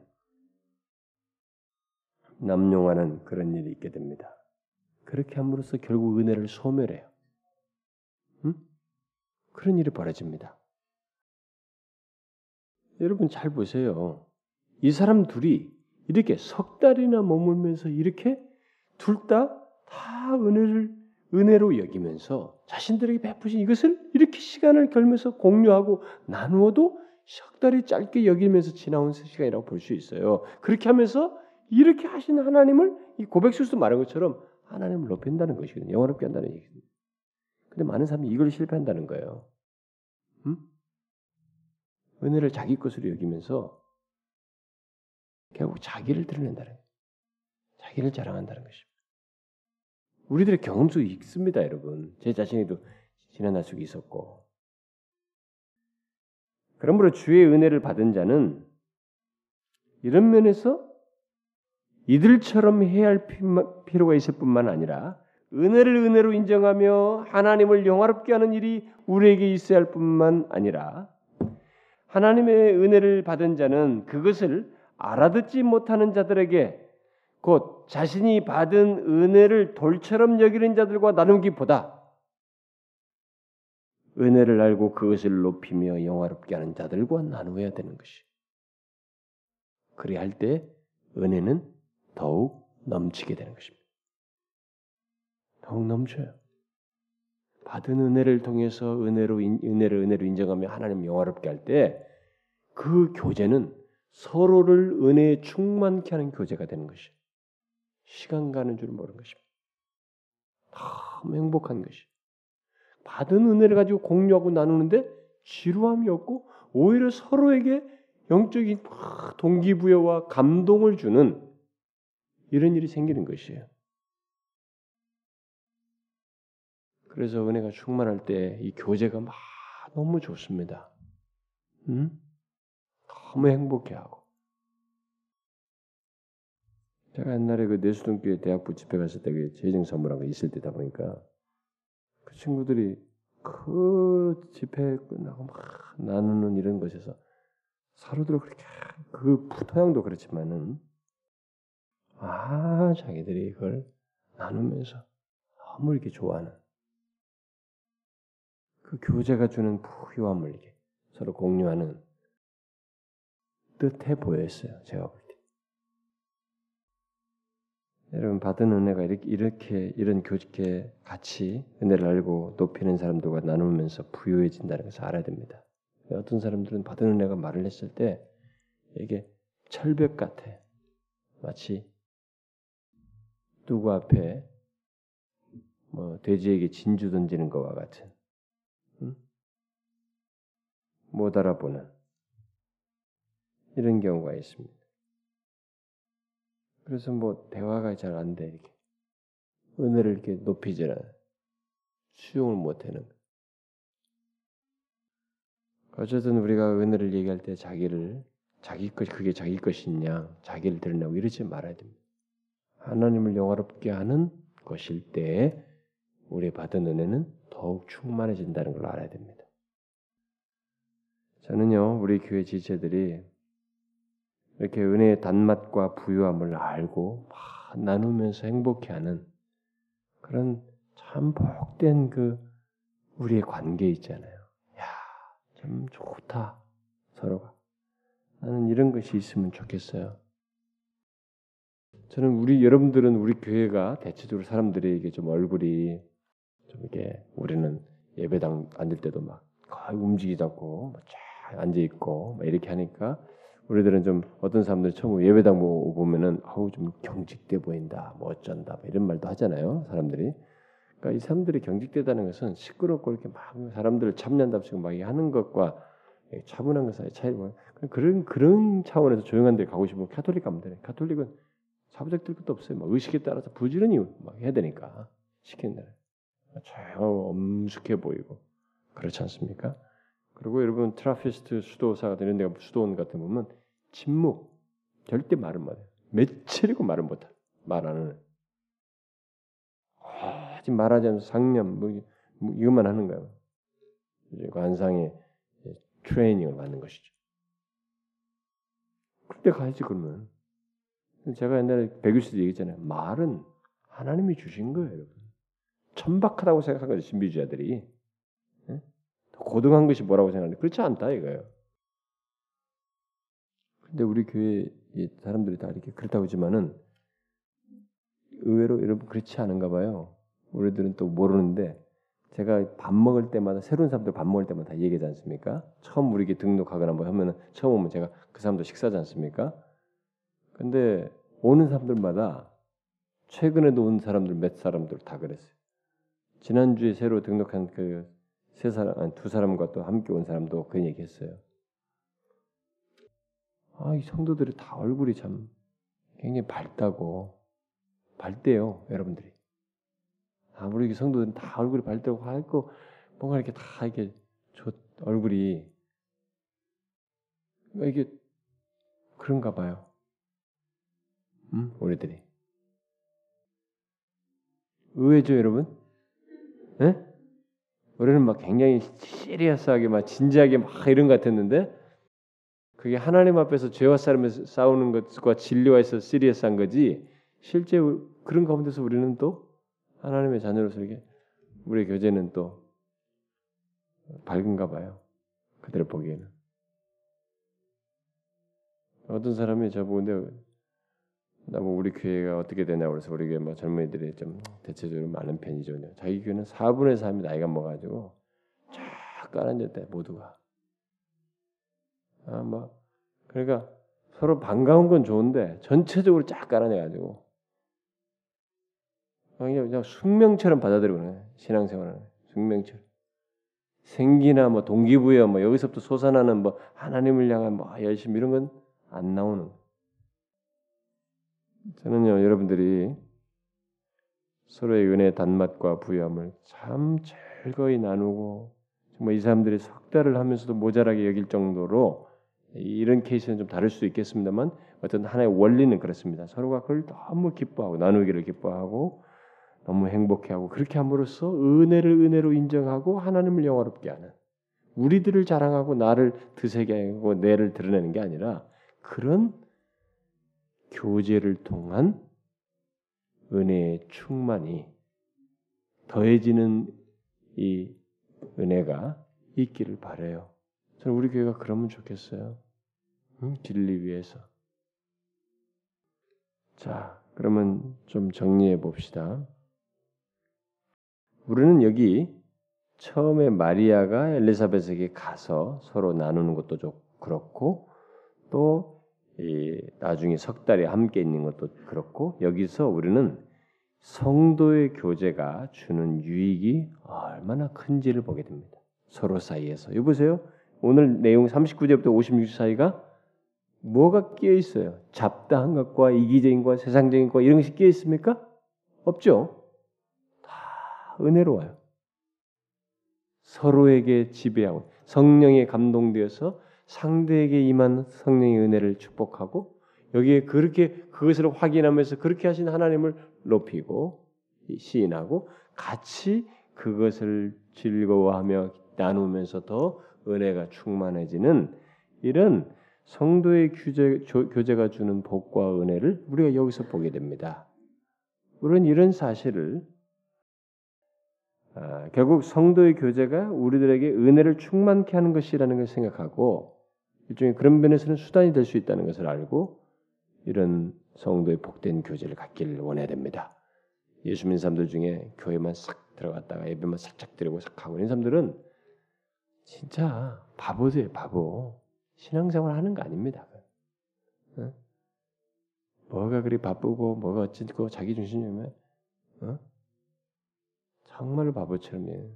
남용하는 그런 일이 있게 됩니다. 그렇게 함으로써 결국 은혜를 소멸해요. 음? 그런 일이 벌어집니다. 여러분 잘 보세요. 이 사람 둘이 이렇게 석 달이나 머물면서 이렇게 둘 다 다 은혜를 은혜로 여기면서 자신들에게 베푸신 이것을 이렇게 시간을 걸면서 공유하고 나누어도 석 달이 짧게 여기면서 지나온 시간이라고 볼 수 있어요. 그렇게 하면서 이렇게 하신 하나님을 이 고백술도 말한 것처럼 하나님을 높인다는 것이거든요. 영원롭게 한다는 얘기입니다. 근데 많은 사람이 이걸 실패한다는 거예요. 음? 은혜를 자기 것으로 여기면서 결국 자기를 드러낸다는 거예요. 자기를 자랑한다는 것입니다. 우리들의 경험 속에 있습니다, 여러분. 제 자신에도 지난 날 속에 있었고. 그러므로 주의 은혜를 받은 자는 이런 면에서 이들처럼 해야 할 필요가 있을 뿐만 아니라 은혜를 은혜로 인정하며 하나님을 영화롭게 하는 일이 우리에게 있어야 할 뿐만 아니라 하나님의 은혜를 받은 자는 그것을 알아듣지 못하는 자들에게 곧 자신이 받은 은혜를 돌처럼 여기는 자들과 나누기보다 은혜를 알고 그것을 높이며 영화롭게 하는 자들과 나누어야 되는 것이. 그래야 할때 은혜는 더욱 넘치게 되는 것입니다. 더욱 넘쳐요. 받은 은혜를 통해서 은혜로 은혜를 은혜로 인정하며 하나님 영화롭게 할 때 그 교제는 서로를 은혜에 충만케 하는 교제가 되는 것이. 시간 가는 줄 모르는 것입니다. 너무 행복한 것이. 받은 은혜를 가지고 공유하고 나누는데 지루함이 없고 오히려 서로에게 영적인 동기부여와 감동을 주는 이런 일이 생기는 것이에요. 그래서 은혜가 충만할 때 이 교제가 막 너무 좋습니다. 음? 너무 행복해하고. 제가 옛날에 그 내수동교회 대학부 집회 갔을 때 그 재정 선물한 거 있을 때다 보니까 그 친구들이 그 집회 끝나고 막 나누는 이런 것에서 서로들 그렇게 그 토양도 그렇지만은 아 자기들이 이걸 나누면서 너무 이렇게 좋아하는 그 교제가 주는 부유함을 이렇게 서로 공유하는 뜻해 보였어요. 제가 볼 때. 여러분 받은 은혜가 이렇게, 이렇게 이런 교직에 같이 은혜를 알고 높이는 사람들과 나누면서 부유해진다는 것을 알아야 됩니다. 어떤 사람들은 받은 은혜가 말을 했을 때 이게 철벽 같아. 마치 누구 앞에 뭐 돼지에게 진주 던지는 것과 같은 응? 못 알아보는 이런 경우가 있습니다. 그래서 뭐 대화가 잘 안 돼 이렇게 은혜를 이렇게 높이지는 수용을 못하는. 어쨌든 우리가 은혜를 얘기할 때 자기를 자기 것 그게 자기 것이냐 자기를 드러내고 이러지 말아야 됩니다. 하나님을 영화롭게 하는 것일 때 우리 받은 은혜는 더욱 충만해진다는 걸 알아야 됩니다. 저는요 우리 교회 지체들이 이렇게 은혜의 단맛과 부유함을 알고 나누면서 행복해하는 그런 참 복된 그 우리의 관계 있잖아요. 야, 참 좋다 서로가. 나는 이런 것이 있으면 좋겠어요. 저는 우리 여러분들은 우리 교회가 대체적으로 사람들이 좀 얼굴이 좀 이게 우리는 예배당 앉을 때도 막 거의 움직이지 않고 쫙 앉아 있고 이렇게 하니까 우리들은 좀 어떤 사람들이 처음 예배당 보면은 아우 좀 경직돼 보인다, 뭐 어쩐다 뭐 이런 말도 하잖아요. 사람들이. 그러니까 이 사람들이 경직되다는 것은 시끄럽고 이렇게 막 사람들을 참는답시고 막 하는 것과 차분한 것 사이 차이가 그런 그런 차원에서 조용한 데 가고 싶으면 카톨릭 가면 되네. 카톨릭은 사부작댈 것도 없어요. 막 의식에 따라서 부지런히 막 해야 되니까 시키는 대로 조용 엄숙해 보이고 그렇지 않습니까? 그리고 여러분 트라피스트 수도사가 되는 데가 수도원 같은 보면 침묵 절대 말을 못해. 며칠이고 말을 못해. 해. 하지 말하지 않으면서 상념 뭐, 뭐 이것만 하는 거예요. 관상의 트레이닝을 받는 것이죠. 그때 가야지 그러면. 제가 옛날에 백일수도 얘기했잖아요. 말은 하나님이 주신 거예요, 여러분. 천박하다고 생각한 거죠, 신비주의자들이. 예? 고등한 것이 뭐라고 생각하는데 그렇지 않다 이거예요. 근데 우리 교회 사람들이 다 이렇게 그렇다고 하지만은 의외로 여러분 그렇지 않은가 봐요. 우리들은 또 모르는데 제가 밥 먹을 때마다 새로운 사람들 밥 먹을 때마다 다 얘기하지 않습니까? 처음 우리 게 등록하거나 뭐 하면은 처음 오면 제가 그 사람도 식사지 않습니까? 근데 오는 사람들마다 최근에도 온 사람들 몇 사람들 다 그랬어요. 지난주에 새로 등록한 그 세 사람, 아니 두 사람과 또 함께 온 사람도 그 얘기했어요. 아, 이 성도들이 다 얼굴이 참 굉장히 밝다고 밝대요, 여러분들이. 아무리 성도들은 다 얼굴이 밝다고 하고 뭔가 이렇게 다 이렇게 좋, 얼굴이 이게 그런가 봐요. 음, 우리들이 의외죠, 여러분? 예? 우리는 막 굉장히 시리어스하게 막 진지하게 막 이런 것 같았는데 그게 하나님 앞에서 죄와 싸움에서 싸우는 것과 진리와에서 시리어스한 거지 실제 그런 가운데서 우리는 또 하나님의 자녀로서 이게 우리의 교제는 또 밝은가 봐요. 그들을 보기에는 어떤 사람이 저 보는데 나 뭐 우리 교회가 어떻게 되냐 그래서 우리 교회 뭐 젊은이들이 좀 대체적으로 많은 편이죠. 자기 교회는 4분의 3이 나이가 먹어가지고 쫙 깔아앉았대 모두가. 아, 뭐 그러니까 서로 반가운 건 좋은데 전체적으로 쫙 깔아내가지고 그냥, 그냥 숙명처럼 받아들이고 신앙생활은 숙명처럼 생기나 뭐 동기부여 뭐 여기서부터 솟아나는 뭐 하나님을 향한 뭐 열심 이런 건 안 나오는. 저는요 여러분들이 서로의 은혜 단맛과 부여함을 참 즐거이 나누고 정말 이 사람들이 석 달을 하면서도 모자라게 여길 정도로 이런 케이스는 좀 다를 수 있겠습니다만 어떤 하나의 원리는 그렇습니다. 서로가 그걸 너무 기뻐하고 나누기를 기뻐하고 너무 행복해하고 그렇게 함으로써 은혜를 은혜로 인정하고 하나님을 영화롭게 하는 우리들을 자랑하고 나를 드세게 하고 내를 드러내는 게 아니라 그런 교제를 통한 은혜의 충만이 더해지는 이 은혜가 있기를 바래요. 저는 우리 교회가 그러면 좋겠어요. 응? 진리 위해서. 자, 그러면 좀 정리해 봅시다. 우리는 여기 처음에 마리아가 엘리사벳에게 가서 서로 나누는 것도 좀 그렇고 또이 나중에 석 달에 함께 있는 것도 그렇고 여기서 우리는 성도의 교제가 주는 유익이 얼마나 큰지를 보게 됩니다. 서로 사이에서. 여 보세요. 오늘 내용 39节부터 56절 사이가 뭐가 끼어 있어요? 잡다한 것과 이기적인 것, 세상적인 것 이런 것이 끼어 있습니까? 없죠. 다 은혜로워요. 서로에게 지배하고 성령에 감동되어서 상대에게 임한 성령의 은혜를 축복하고 여기에 그렇게 그것을 확인하면서 그렇게 하신 하나님을 높이고 시인하고 같이 그것을 즐거워하며 나누면서 더 은혜가 충만해지는 이런 성도의 규제, 교제가 주는 복과 은혜를 우리가 여기서 보게 됩니다. 우리는 이런 사실을 아, 결국 성도의 교제가 우리들에게 은혜를 충만케 하는 것이라는 것을 생각하고 일종의 그런 면에서는 수단이 될 수 있다는 것을 알고 이런 성도의 복된 교제를 갖기를 원해야 됩니다. 예수 믿는 사람들 중에 교회만 싹 들어갔다가 예배만 살짝 드리고 싹 하고 있는 사람들은 진짜 바보들 바보. 신앙생활 하는 거 아닙니다. 어? 뭐가 그리 바쁘고 뭐가 어찌고 자기 중심이면 어? 정말로 바보처럼 해.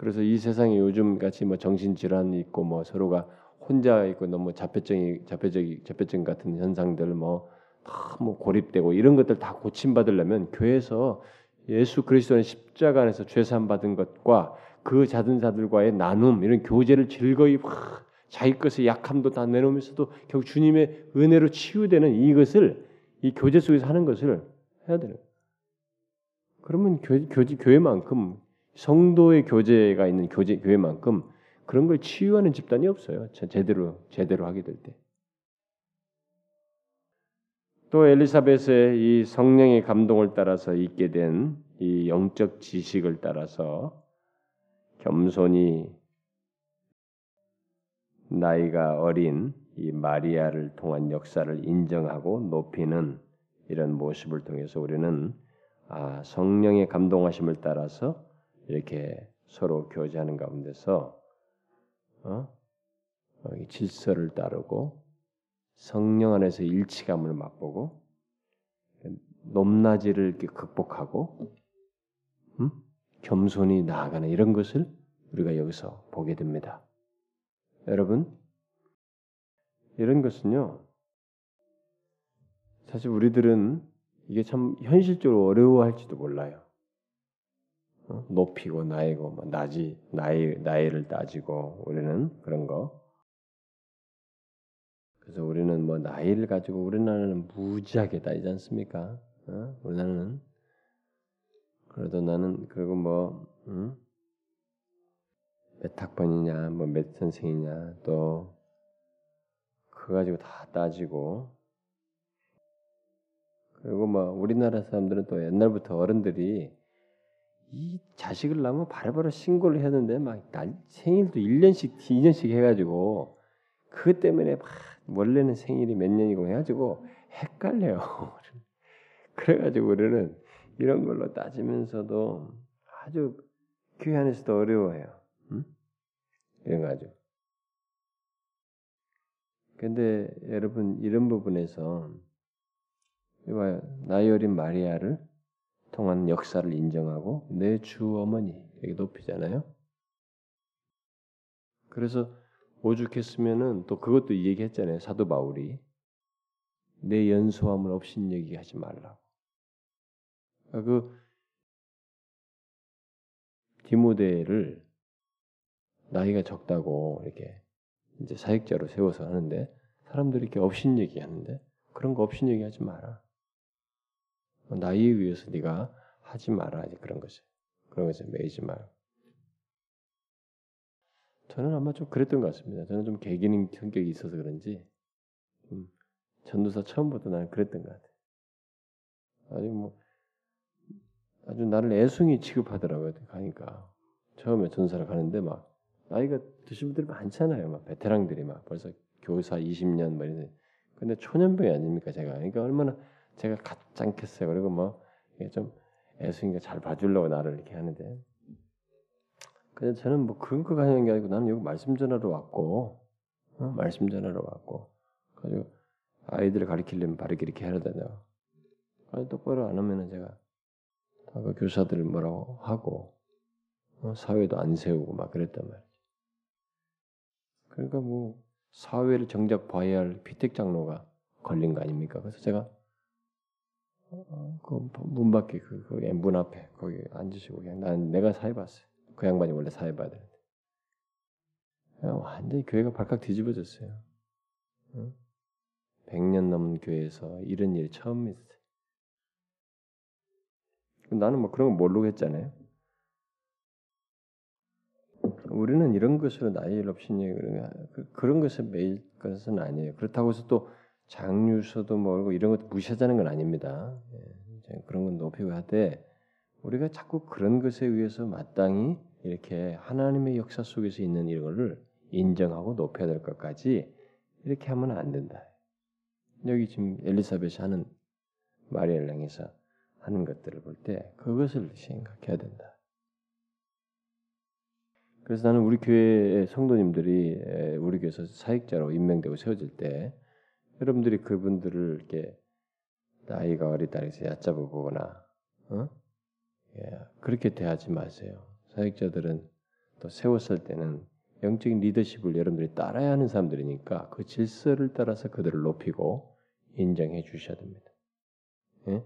그래서 이 세상에 요즘 같이 뭐 정신 질환이 있고 뭐 서로가 혼자 있고 너무 자폐증이 자폐적 자폐증 같은 현상들 뭐 너무 고립되고 이런 것들 다 고침 받으려면 교회에서 예수 그리스도의 십자가 안에서 죄산 받은 것과 그 자든 자들과의 나눔 이런 교제를 즐거이 자기 것의 약함도 다 내놓으면서도 결국 주님의 은혜로 치유되는 이것을 이 교제 속에서 하는 것을 해야 되는. 그러면 교, 교제, 교회만큼 성도의 교제가 있는 교제 교회만큼 그런 걸 치유하는 집단이 없어요. 제대로 제대로 하게 될 때. 또 엘리사벳의 이 성령의 감동을 따라서 있게 된 이 영적 지식을 따라서 겸손히 나이가 어린 이 마리아를 통한 역사를 인정하고 높이는 이런 모습을 통해서 우리는 아, 성령의 감동하심을 따라서 이렇게 서로 교제하는 가운데서 어? 어, 질서를 따르고 성령 안에서 일치감을 맛보고 높낮이를 이렇게 극복하고 음? 겸손히 나아가는 이런 것을 우리가 여기서 보게 됩니다. 여러분, 이런 것은요, 사실 우리들은 이게 참 현실적으로 어려워할지도 몰라요. 어? 높이고 나이고 뭐 나지 나이 나이를 따지고 우리는 그런 거 그래서 우리는 뭐 나이를 가지고 우리나라는 무지하게 따지지 않습니까? 어? 우리나라는 그래도 나는 그리고 뭐 응? 몇 학번이냐, 뭐 몇 선생이냐, 또 그거 가지고 다 따지고 그리고 뭐 우리나라 사람들은 또 옛날부터 어른들이 이 자식을 낳으면 바로바로 신고를 되는데 막 날, 생일도 1년씩 2년씩 해가지고 그것 때문에 막 원래는 생일이 몇 년이고 해가지고 헷갈려요. 그래가지고 우리는 이런 걸로 따지면서도 아주 교회 안에서도 어려워요. 응? 이런 거죠. 근데 여러분 이런 부분에서 나이 어린 마리아를 통한 역사를 인정하고 내 주 어머니 이렇게 높이잖아요. 그래서 오죽했으면은 또 그것도 얘기했잖아요. 사도 바울이 내 연소함을 없인 얘기하지 말라고. 아, 그 디모데를 나이가 적다고 이렇게 이제 사역자로 세워서 하는데 사람들이 이렇게 없인 얘기하는데 그런 거 없인 얘기하지 마라. 나이에 의해서 네가 하지 마라 그런 것을 그런 것에 매이지 마라. 저는 아마 좀 그랬던 것 같습니다. 저는 좀 개기능 성격이 있어서 그런지 음, 전도사 처음부터 나는 그랬던 것 같아요. 아주 뭐 아주 나를 애송이 취급하더라고요. 가니까 처음에 전사를 가는데 막 나이가 드신 분들이 많잖아요. 막 베테랑들이 막 벌써 교사 20년 뭐 이런. 근데 초년병이 아닙니까 제가. 그러니까 얼마나 제가 가짱겠어요. 그리고 뭐좀 애송이가 잘 봐주려고 나를 이렇게 하는데. 근데 저는 뭐 그런 거 가는 게 아니고 나는 여기 말씀 전하러 왔고 어? 말씀 전하러 왔고 가지고 아이들을 가르치려면 바르게 이렇게 해야 되나. 아니 똑바로 안 하면은 제가 그 교사들 뭐라고 하고 어, 사회도 안 세우고 막 그랬단 말이죠. 그러니까 뭐 사회를 정작 봐야 할 피택 장로가 걸린 거 아닙니까? 그래서 제가 어, 그문 밖에 그 거기 문 앞에 거기 앉으시고 그냥 난 내가 사회 봤어요. 그 양반이 원래 사회 봐야 되는데 완전히 교회가 발칵 뒤집어졌어요. 응? 100년 넘은 교회에서 이런 일이 처음 있어요. 나는 뭐 그런 거 모르겠잖아요. 우리는 이런 것으로 나이를 없이니 그, 그런 것에 매일 것은 아니에요. 그렇다고 해서 또 장유서도 뭐 이런 것도 무시하자는 건 아닙니다. 예, 그런 건 높이고 하되 우리가 자꾸 그런 것에 의해서 마땅히 이렇게 하나님의 역사 속에서 있는 이거를 인정하고 높여야 될 것까지 이렇게 하면 안 된다. 여기 지금 엘리사벳이 하는 마리엘랑에서 하는 것들을 볼 때 그것을 생각해야 된다. 그래서 나는 우리 교회의 성도님들이 우리 교회에서 사역자로 임명되고 세워질 때 여러분들이 그분들을 이렇게 나이가 어리다 해서 얕잡아보거나 어? 예, 그렇게 대하지 마세요. 사역자들은 또 세웠을 때는 영적인 리더십을 여러분들이 따라야 하는 사람들이니까 그 질서를 따라서 그들을 높이고 인정해 주셔야 됩니다. 예?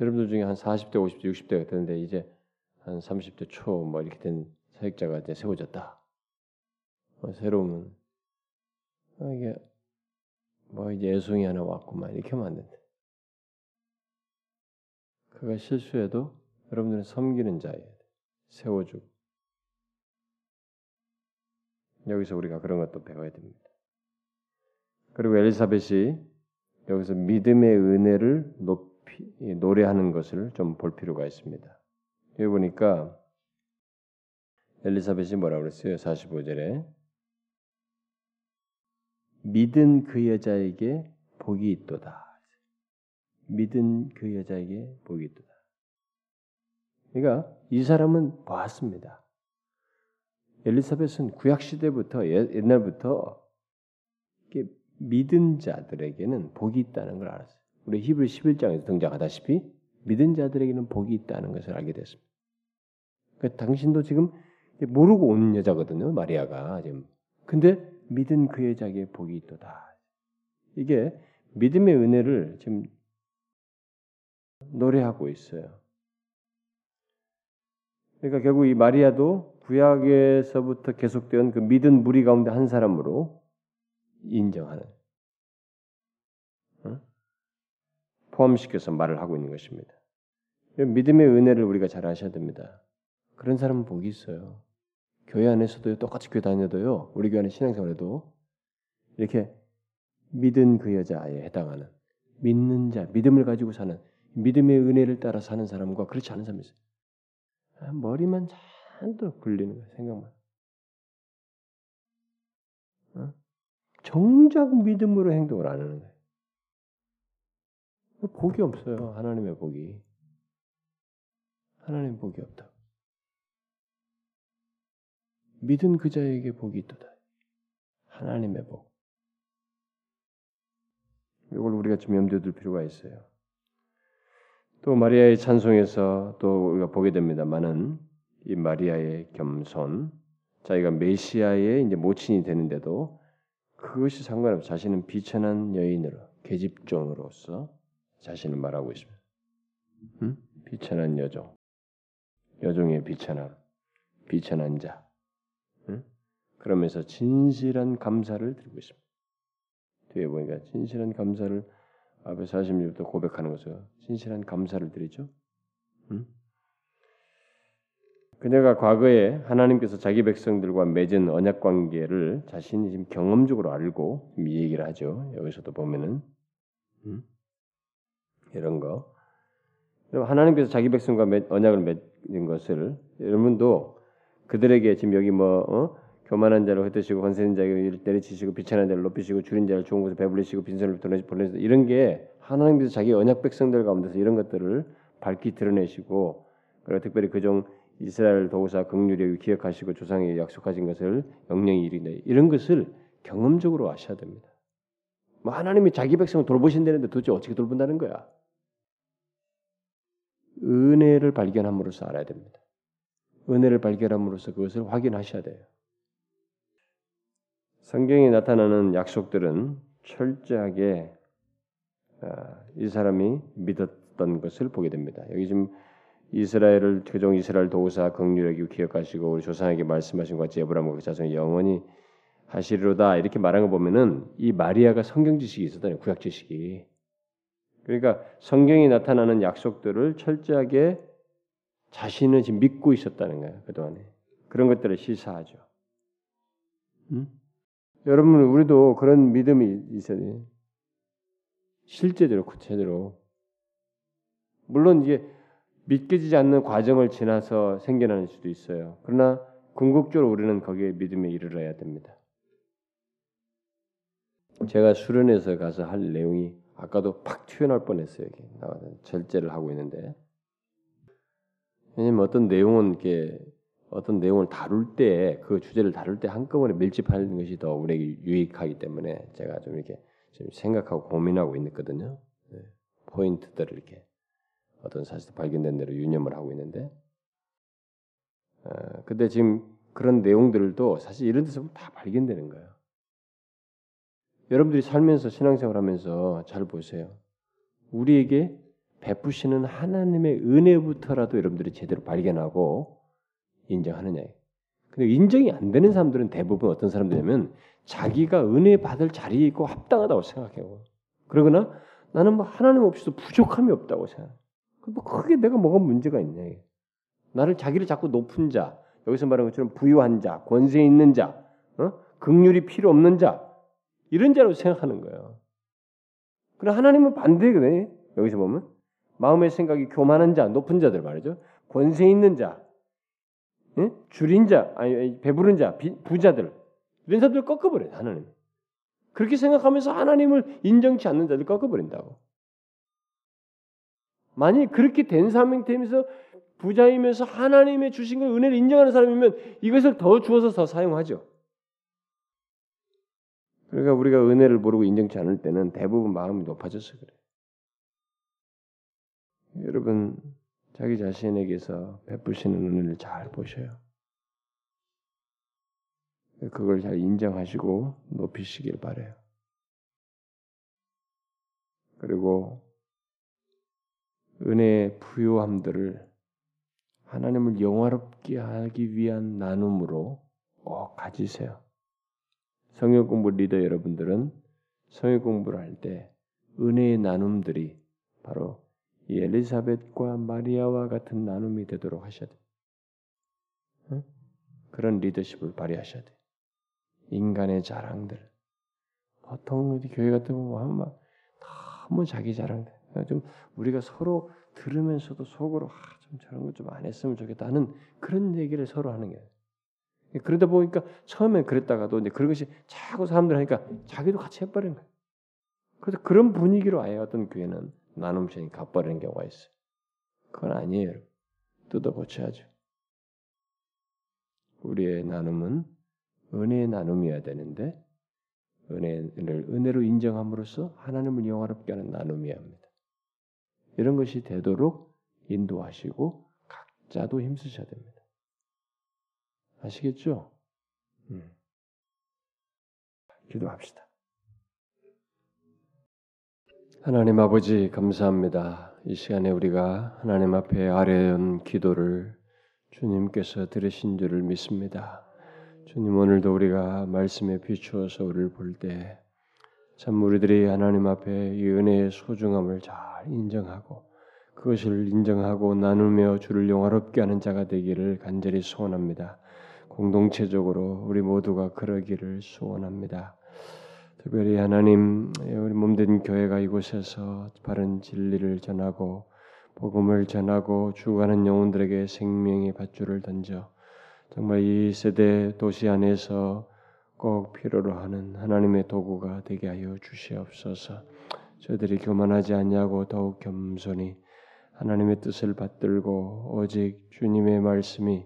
여러분들 중에 한 40대, 50대, 60대가 되는데 이제 한 30대 초 뭐 이렇게 된 사역자가 이제 세워졌다. 어, 새로운 어, 이게 뭐 이제 애송이 하나 왔구만 이렇게 하면 안 된다. 그가 실수해도 여러분들은 섬기는 자예요. 세워주고 여기서 우리가 그런 것도 배워야 됩니다. 그리고 엘리사벳이 여기서 믿음의 은혜를 높이 노래하는 것을 좀 볼 필요가 있습니다. 여기 보니까 엘리사벳이 뭐라고 그랬어요? 45절에 믿은 그 여자에게 복이 있도다. 믿은 그 여자에게 복이 있도다. 그러니까 이 사람은 보았습니다. 엘리사벳은 구약 시대부터 옛날부터 믿은 자들에게는 복이 있다는 걸 알았어요. 우리 히브리 11장에서 등장하다시피 믿은 자들에게는 복이 있다는 것을 알게 됐습니다. 그러니까 당신도 지금 모르고 온 여자거든요, 마리아가 지금. 근데 믿은 그 여자에게 복이 있도다. 이게 믿음의 은혜를 지금 노래하고 있어요. 그러니까 결국 이 마리아도 구약에서부터 계속되온 그 믿은 무리 가운데 한 사람으로 인정하는 어? 포함시켜서 말을 하고 있는 것입니다. 믿음의 은혜를 우리가 잘 아셔야 됩니다. 그런 사람은 복이 있어요. 교회 안에서도 똑같이 교회 다녀도요. 우리 교회 안에 신앙생활에도 이렇게 믿은 그 여자에 해당하는 믿는 자, 믿음을 가지고 사는 믿음의 은혜를 따라 사는 사람과 그렇지 않은 사람이 있어요. 아, 머리만 잔뜩 굴리는 거예요. 생각만. 어? 정작 믿음으로 행동을 안 하는 거예요. 복이 없어요. 하나님의 복이. 하나님 복이 없다. 믿은 그자에게 복이 있도다. 하나님의 복. 이걸 우리가 좀 염두에 둘 필요가 있어요. 또 마리아의 찬송에서 또 우리가 보게 됩니다만은 이 마리아의 겸손, 자기가 메시아의 이제 모친이 되는데도 그것이 상관없이 자신은 비천한 여인으로 계집종으로서 자신을 말하고 있습니다. 응? 비천한 여종, 여종의 비천함, 비천한 자. 응? 그러면서 진실한 감사를 드리고 있습니다. 뒤에 보니까 진실한 감사를 앞에 46도 고백하는 것을 진실한 감사를 드리죠. 응? 그녀가 과거에 하나님께서 자기 백성들과 맺은 언약 관계를 자신이 지금 경험적으로 알고 이 얘기를 하죠. 여기서도 보면은 음? 이런 거. 하나님께서 자기 백성과 언약을 맺은 것을 여러분도 그들에게 지금 여기 뭐 어? 교만한 자를 흩으시고 권세는 자를 때려치시고 비천한 자를 높이시고 줄인 자를 좋은 곳에 배불리시고 빈손을 보내시고 이런 게 하나님께서 자기 언약 백성들 가운데서 이런 것들을 밝히 드러내시고 그리고 특별히 그종 이스라엘 도우사 극률이 기억하시고 조상에 약속하신 것을 영영이 이르네 이런 것을 경험적으로 아셔야 됩니다. 뭐 하나님이 자기 백성을 돌보신다는데 도대체 어떻게 돌본다는 거야? 은혜를 발견함으로써 알아야 됩니다. 은혜를 발견함으로써 그것을 확인하셔야 돼요. 성경에 나타나는 약속들은 철저하게 아, 이 사람이 믿었던 것을 보게 됩니다. 여기 지금 이스라엘을 최종 이스라엘 도우사 긍휼하기 기억하시고 우리 조상에게 말씀하신 것 같이 에브라임과 그 자손이 영원히 하시리로다 이렇게 말한 거 보면은 이 마리아가 성경 지식이 있었다는 구약 지식이 그러니까 성경에 나타나는 약속들을 철저하게 자신은 지금 믿고 있었다는 거예요 그동안에 그런 것들을 시사하죠. 음? 여러분 우리도 그런 믿음이 있어야 돼요. 실제대로 구체적으로 물론 이게 믿겨지지 않는 과정을 지나서 생겨나는 수도 있어요. 그러나 궁극적으로 우리는 거기에 믿음에 이르러야 됩니다. 제가 수련회에서 가서 할 내용이 아까도 팍 튀어나올 뻔했어요. 이게 나와서 절제를 하고 있는데 왜냐면 어떤 내용은 이렇게 어떤 내용을 다룰 때 그 주제를 다룰 때 한꺼번에 밀집하는 것이 더 우리에게 유익하기 때문에 제가 좀 이렇게 좀 생각하고 고민하고 있거든요. 네. 포인트들을 이렇게 어떤 사실 발견된 대로 유념을 하고 있는데, 어, 근데 지금 그런 내용들도 사실 이런 데서 다 발견되는 거예요. 여러분들이 살면서 신앙생활하면서 잘 보세요. 우리에게 베푸시는 하나님의 은혜부터라도 여러분들이 제대로 발견하고 인정하느냐. 근데 인정이 안 되는 사람들은 대부분 어떤 사람들이냐면 자기가 은혜 받을 자리에 있고 합당하다고 생각해요. 그러거나 나는 뭐 하나님 없이도 부족함이 없다고 생각해. 뭐 크게 내가 뭐가 문제가 있냐. 나를 자기를 자꾸 높은 자, 여기서 말하는 것처럼 부유한 자, 권세 있는 자, 어? 극률이 필요 없는 자 이런 자로 생각하는 거예요. 그러나 하나님은 반대거든요. 여기서 보면 마음의 생각이 교만한 자, 높은 자들 말이죠. 권세 있는 자, 예? 줄인 자, 아니 배부른 자, 부자들 이런 사람들 꺾어버려요. 하나님. 그렇게 생각하면서 하나님을 인정치 않는 자들 꺾어버린다고. 만약 그렇게 된 사명되면서 부자이면서 하나님의 주신 걸 은혜를 인정하는 사람이면 이것을 더 주어서 더 사용하죠. 그러니까 우리가 은혜를 모르고 인정치 않을 때는 대부분 마음이 높아져서 그래요. 여러분 자기 자신에게서 베푸시는 은혜를 잘 보셔요. 그걸 잘 인정하시고 높이시길 바래요. 그리고 은혜의 부요함들을 하나님을 영화롭게 하기 위한 나눔으로 꼭 가지세요. 성역 공부 리더 여러분들은 성역 공부를 할 때 은혜의 나눔들이 바로 이 엘리사벳과 마리아와 같은 나눔이 되도록 하셔야 돼. 응? 그런 리더십을 발휘하셔야 돼. 인간의 자랑들. 보통 교회 같은 거 하면 막 너무 자기 자랑들. 좀 우리가 서로 들으면서도 속으로 아, 좀 저런 것좀안 했으면 좋겠다 는 그런 얘기를 서로 하는 거예요. 그러다 보니까 처음엔 그랬다가도 이제 그런 것이 자꾸 사람들 하니까 자기도 같이 해버리는 거예요. 그래서 그런 분위기로 아예 어떤 교회는 나눔성이 갚버리는 경우가 있어요. 그건 아니에요. 뜯어 고쳐야죠. 우리의 나눔은 은혜의 나눔이어야 되는데 은혜를 은혜로 인정함으로써 하나님을 영화롭게 하는 나눔이어야 합니다. 이런 것이 되도록 인도하시고 각자도 힘쓰셔야 됩니다. 아시겠죠? 음. 기도합시다. 하나님 아버지 감사합니다. 이 시간에 우리가 하나님 앞에 아뢰는 기도를 주님께서 들으신 줄을 믿습니다. 주님 오늘도 우리가 말씀에 비추어서 우리를 볼 때 참 우리들이 하나님 앞에 이 은혜의 소중함을 잘 인정하고 그것을 인정하고 나누며 주를 영화롭게 하는 자가 되기를 간절히 소원합니다. 공동체적으로 우리 모두가 그러기를 소원합니다. 특별히 하나님 우리 몸된 교회가 이곳에서 바른 진리를 전하고 복음을 전하고 죽어가는 영혼들에게 생명의 밧줄을 던져 정말 이 세대 도시 안에서 꼭 필요로 하는 하나님의 도구가 되게 하여 주시옵소서. 저들이 교만하지 않냐고 더욱 겸손히 하나님의 뜻을 받들고 오직 주님의 말씀이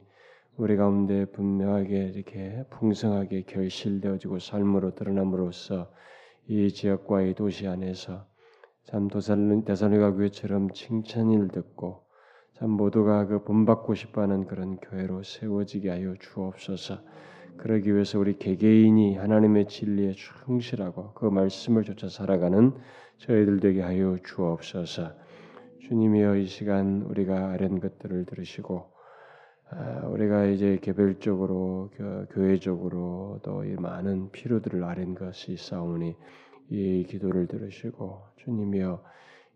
우리 가운데 분명하게 이렇게 풍성하게 결실되어지고 삶으로 드러남으로써 이 지역과 이 도시 안에서 참 대살로니가 교회처럼 칭찬을 듣고 참 모두가 그 본받고 싶어하는 그런 교회로 세워지게 하여 주옵소서. 그러기 위해서 우리 개개인이 하나님의 진리에 충실하고 그 말씀을 쫓아 살아가는 저희들 되게 하여 주옵소서. 주님이여 이 시간 우리가 아는 것들을 들으시고 아, 우리가 이제 개별적으로 교회적으로 또이 많은 필요들을 아는 것이 싸우니 이 기도를 들으시고 주님이여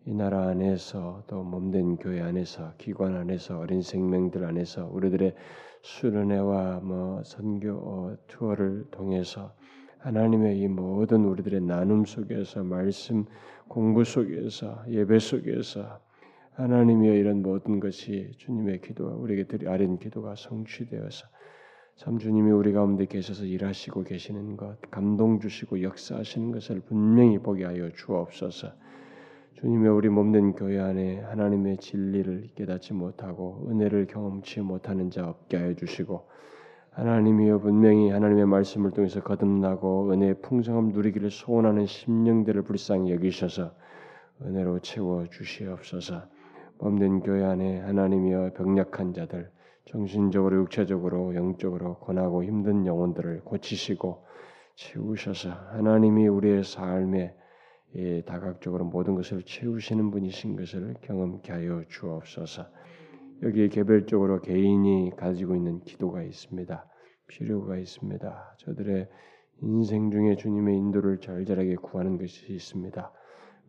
이 나라 안에서 또 몸된 교회 안에서 기관 안에서 어린 생명들 안에서 우리들의 수련회와 뭐 선교 어, 투어를 통해서 하나님의 이 모든 우리들의 나눔 속에서 말씀 공부 속에서 예배 속에서 하나님의 이런 모든 것이 주님의 기도 우리에게 드리 아린 기도가 성취되어서 참 주님이 우리 가운데 계셔서 일하시고 계시는 것 감동 주시고 역사하시는 것을 분명히 보게 하여 주옵소서. 주님의 우리 몸된 교회 안에 하나님의 진리를 깨닫지 못하고 은혜를 경험치 못하는 자 없게 하여 주시고 하나님이여 분명히 하나님의 말씀을 통해서 거듭나고 은혜의 풍성함 누리기를 소원하는 심령들을 불쌍히 여기셔서 은혜로 채워 주시옵소서. 몸된 교회 안에 하나님이여 병약한 자들 정신적으로 육체적으로 영적으로 권하고 힘든 영혼들을 고치시고 채우셔서 하나님이 우리의 삶에 예, 다각적으로 모든 것을 채우시는 분이신 것을 경험케 하여 주옵소서. 여기에 개별적으로 개인이 가지고 있는 기도가 있습니다. 필요가 있습니다. 저들의 인생 중에 주님의 인도를 절절하게 구하는 것이 있습니다.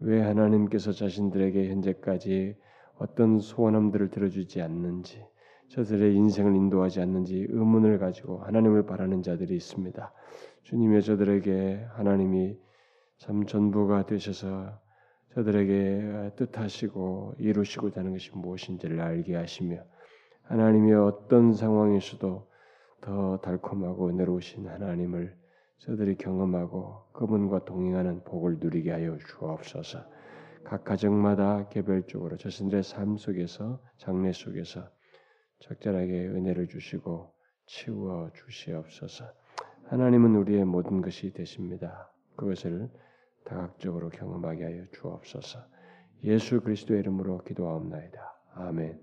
왜 하나님께서 자신들에게 현재까지 어떤 소원함들을 들어주지 않는지, 저들의 인생을 인도하지 않는지 의문을 가지고 하나님을 바라는 자들이 있습니다. 주님의 저들에게 하나님이 참 전부가 되셔서 저들에게 뜻하시고 이루시고자 하는 것이 무엇인지를 알게 하시며 하나님의 어떤 상황에서도 더 달콤하고 은혜로우신 하나님을 저들이 경험하고 그분과 동행하는 복을 누리게 하여 주옵소서. 각 가정마다 개별적으로 자신들의 삶 속에서 장래 속에서 적절하게 은혜를 주시고 치워 주시옵소서. 하나님은 우리의 모든 것이 되십니다. 그것을 다각적으로 경험하게 하여 주옵소서. 예수 그리스도의 이름으로 기도하옵나이다. 아멘.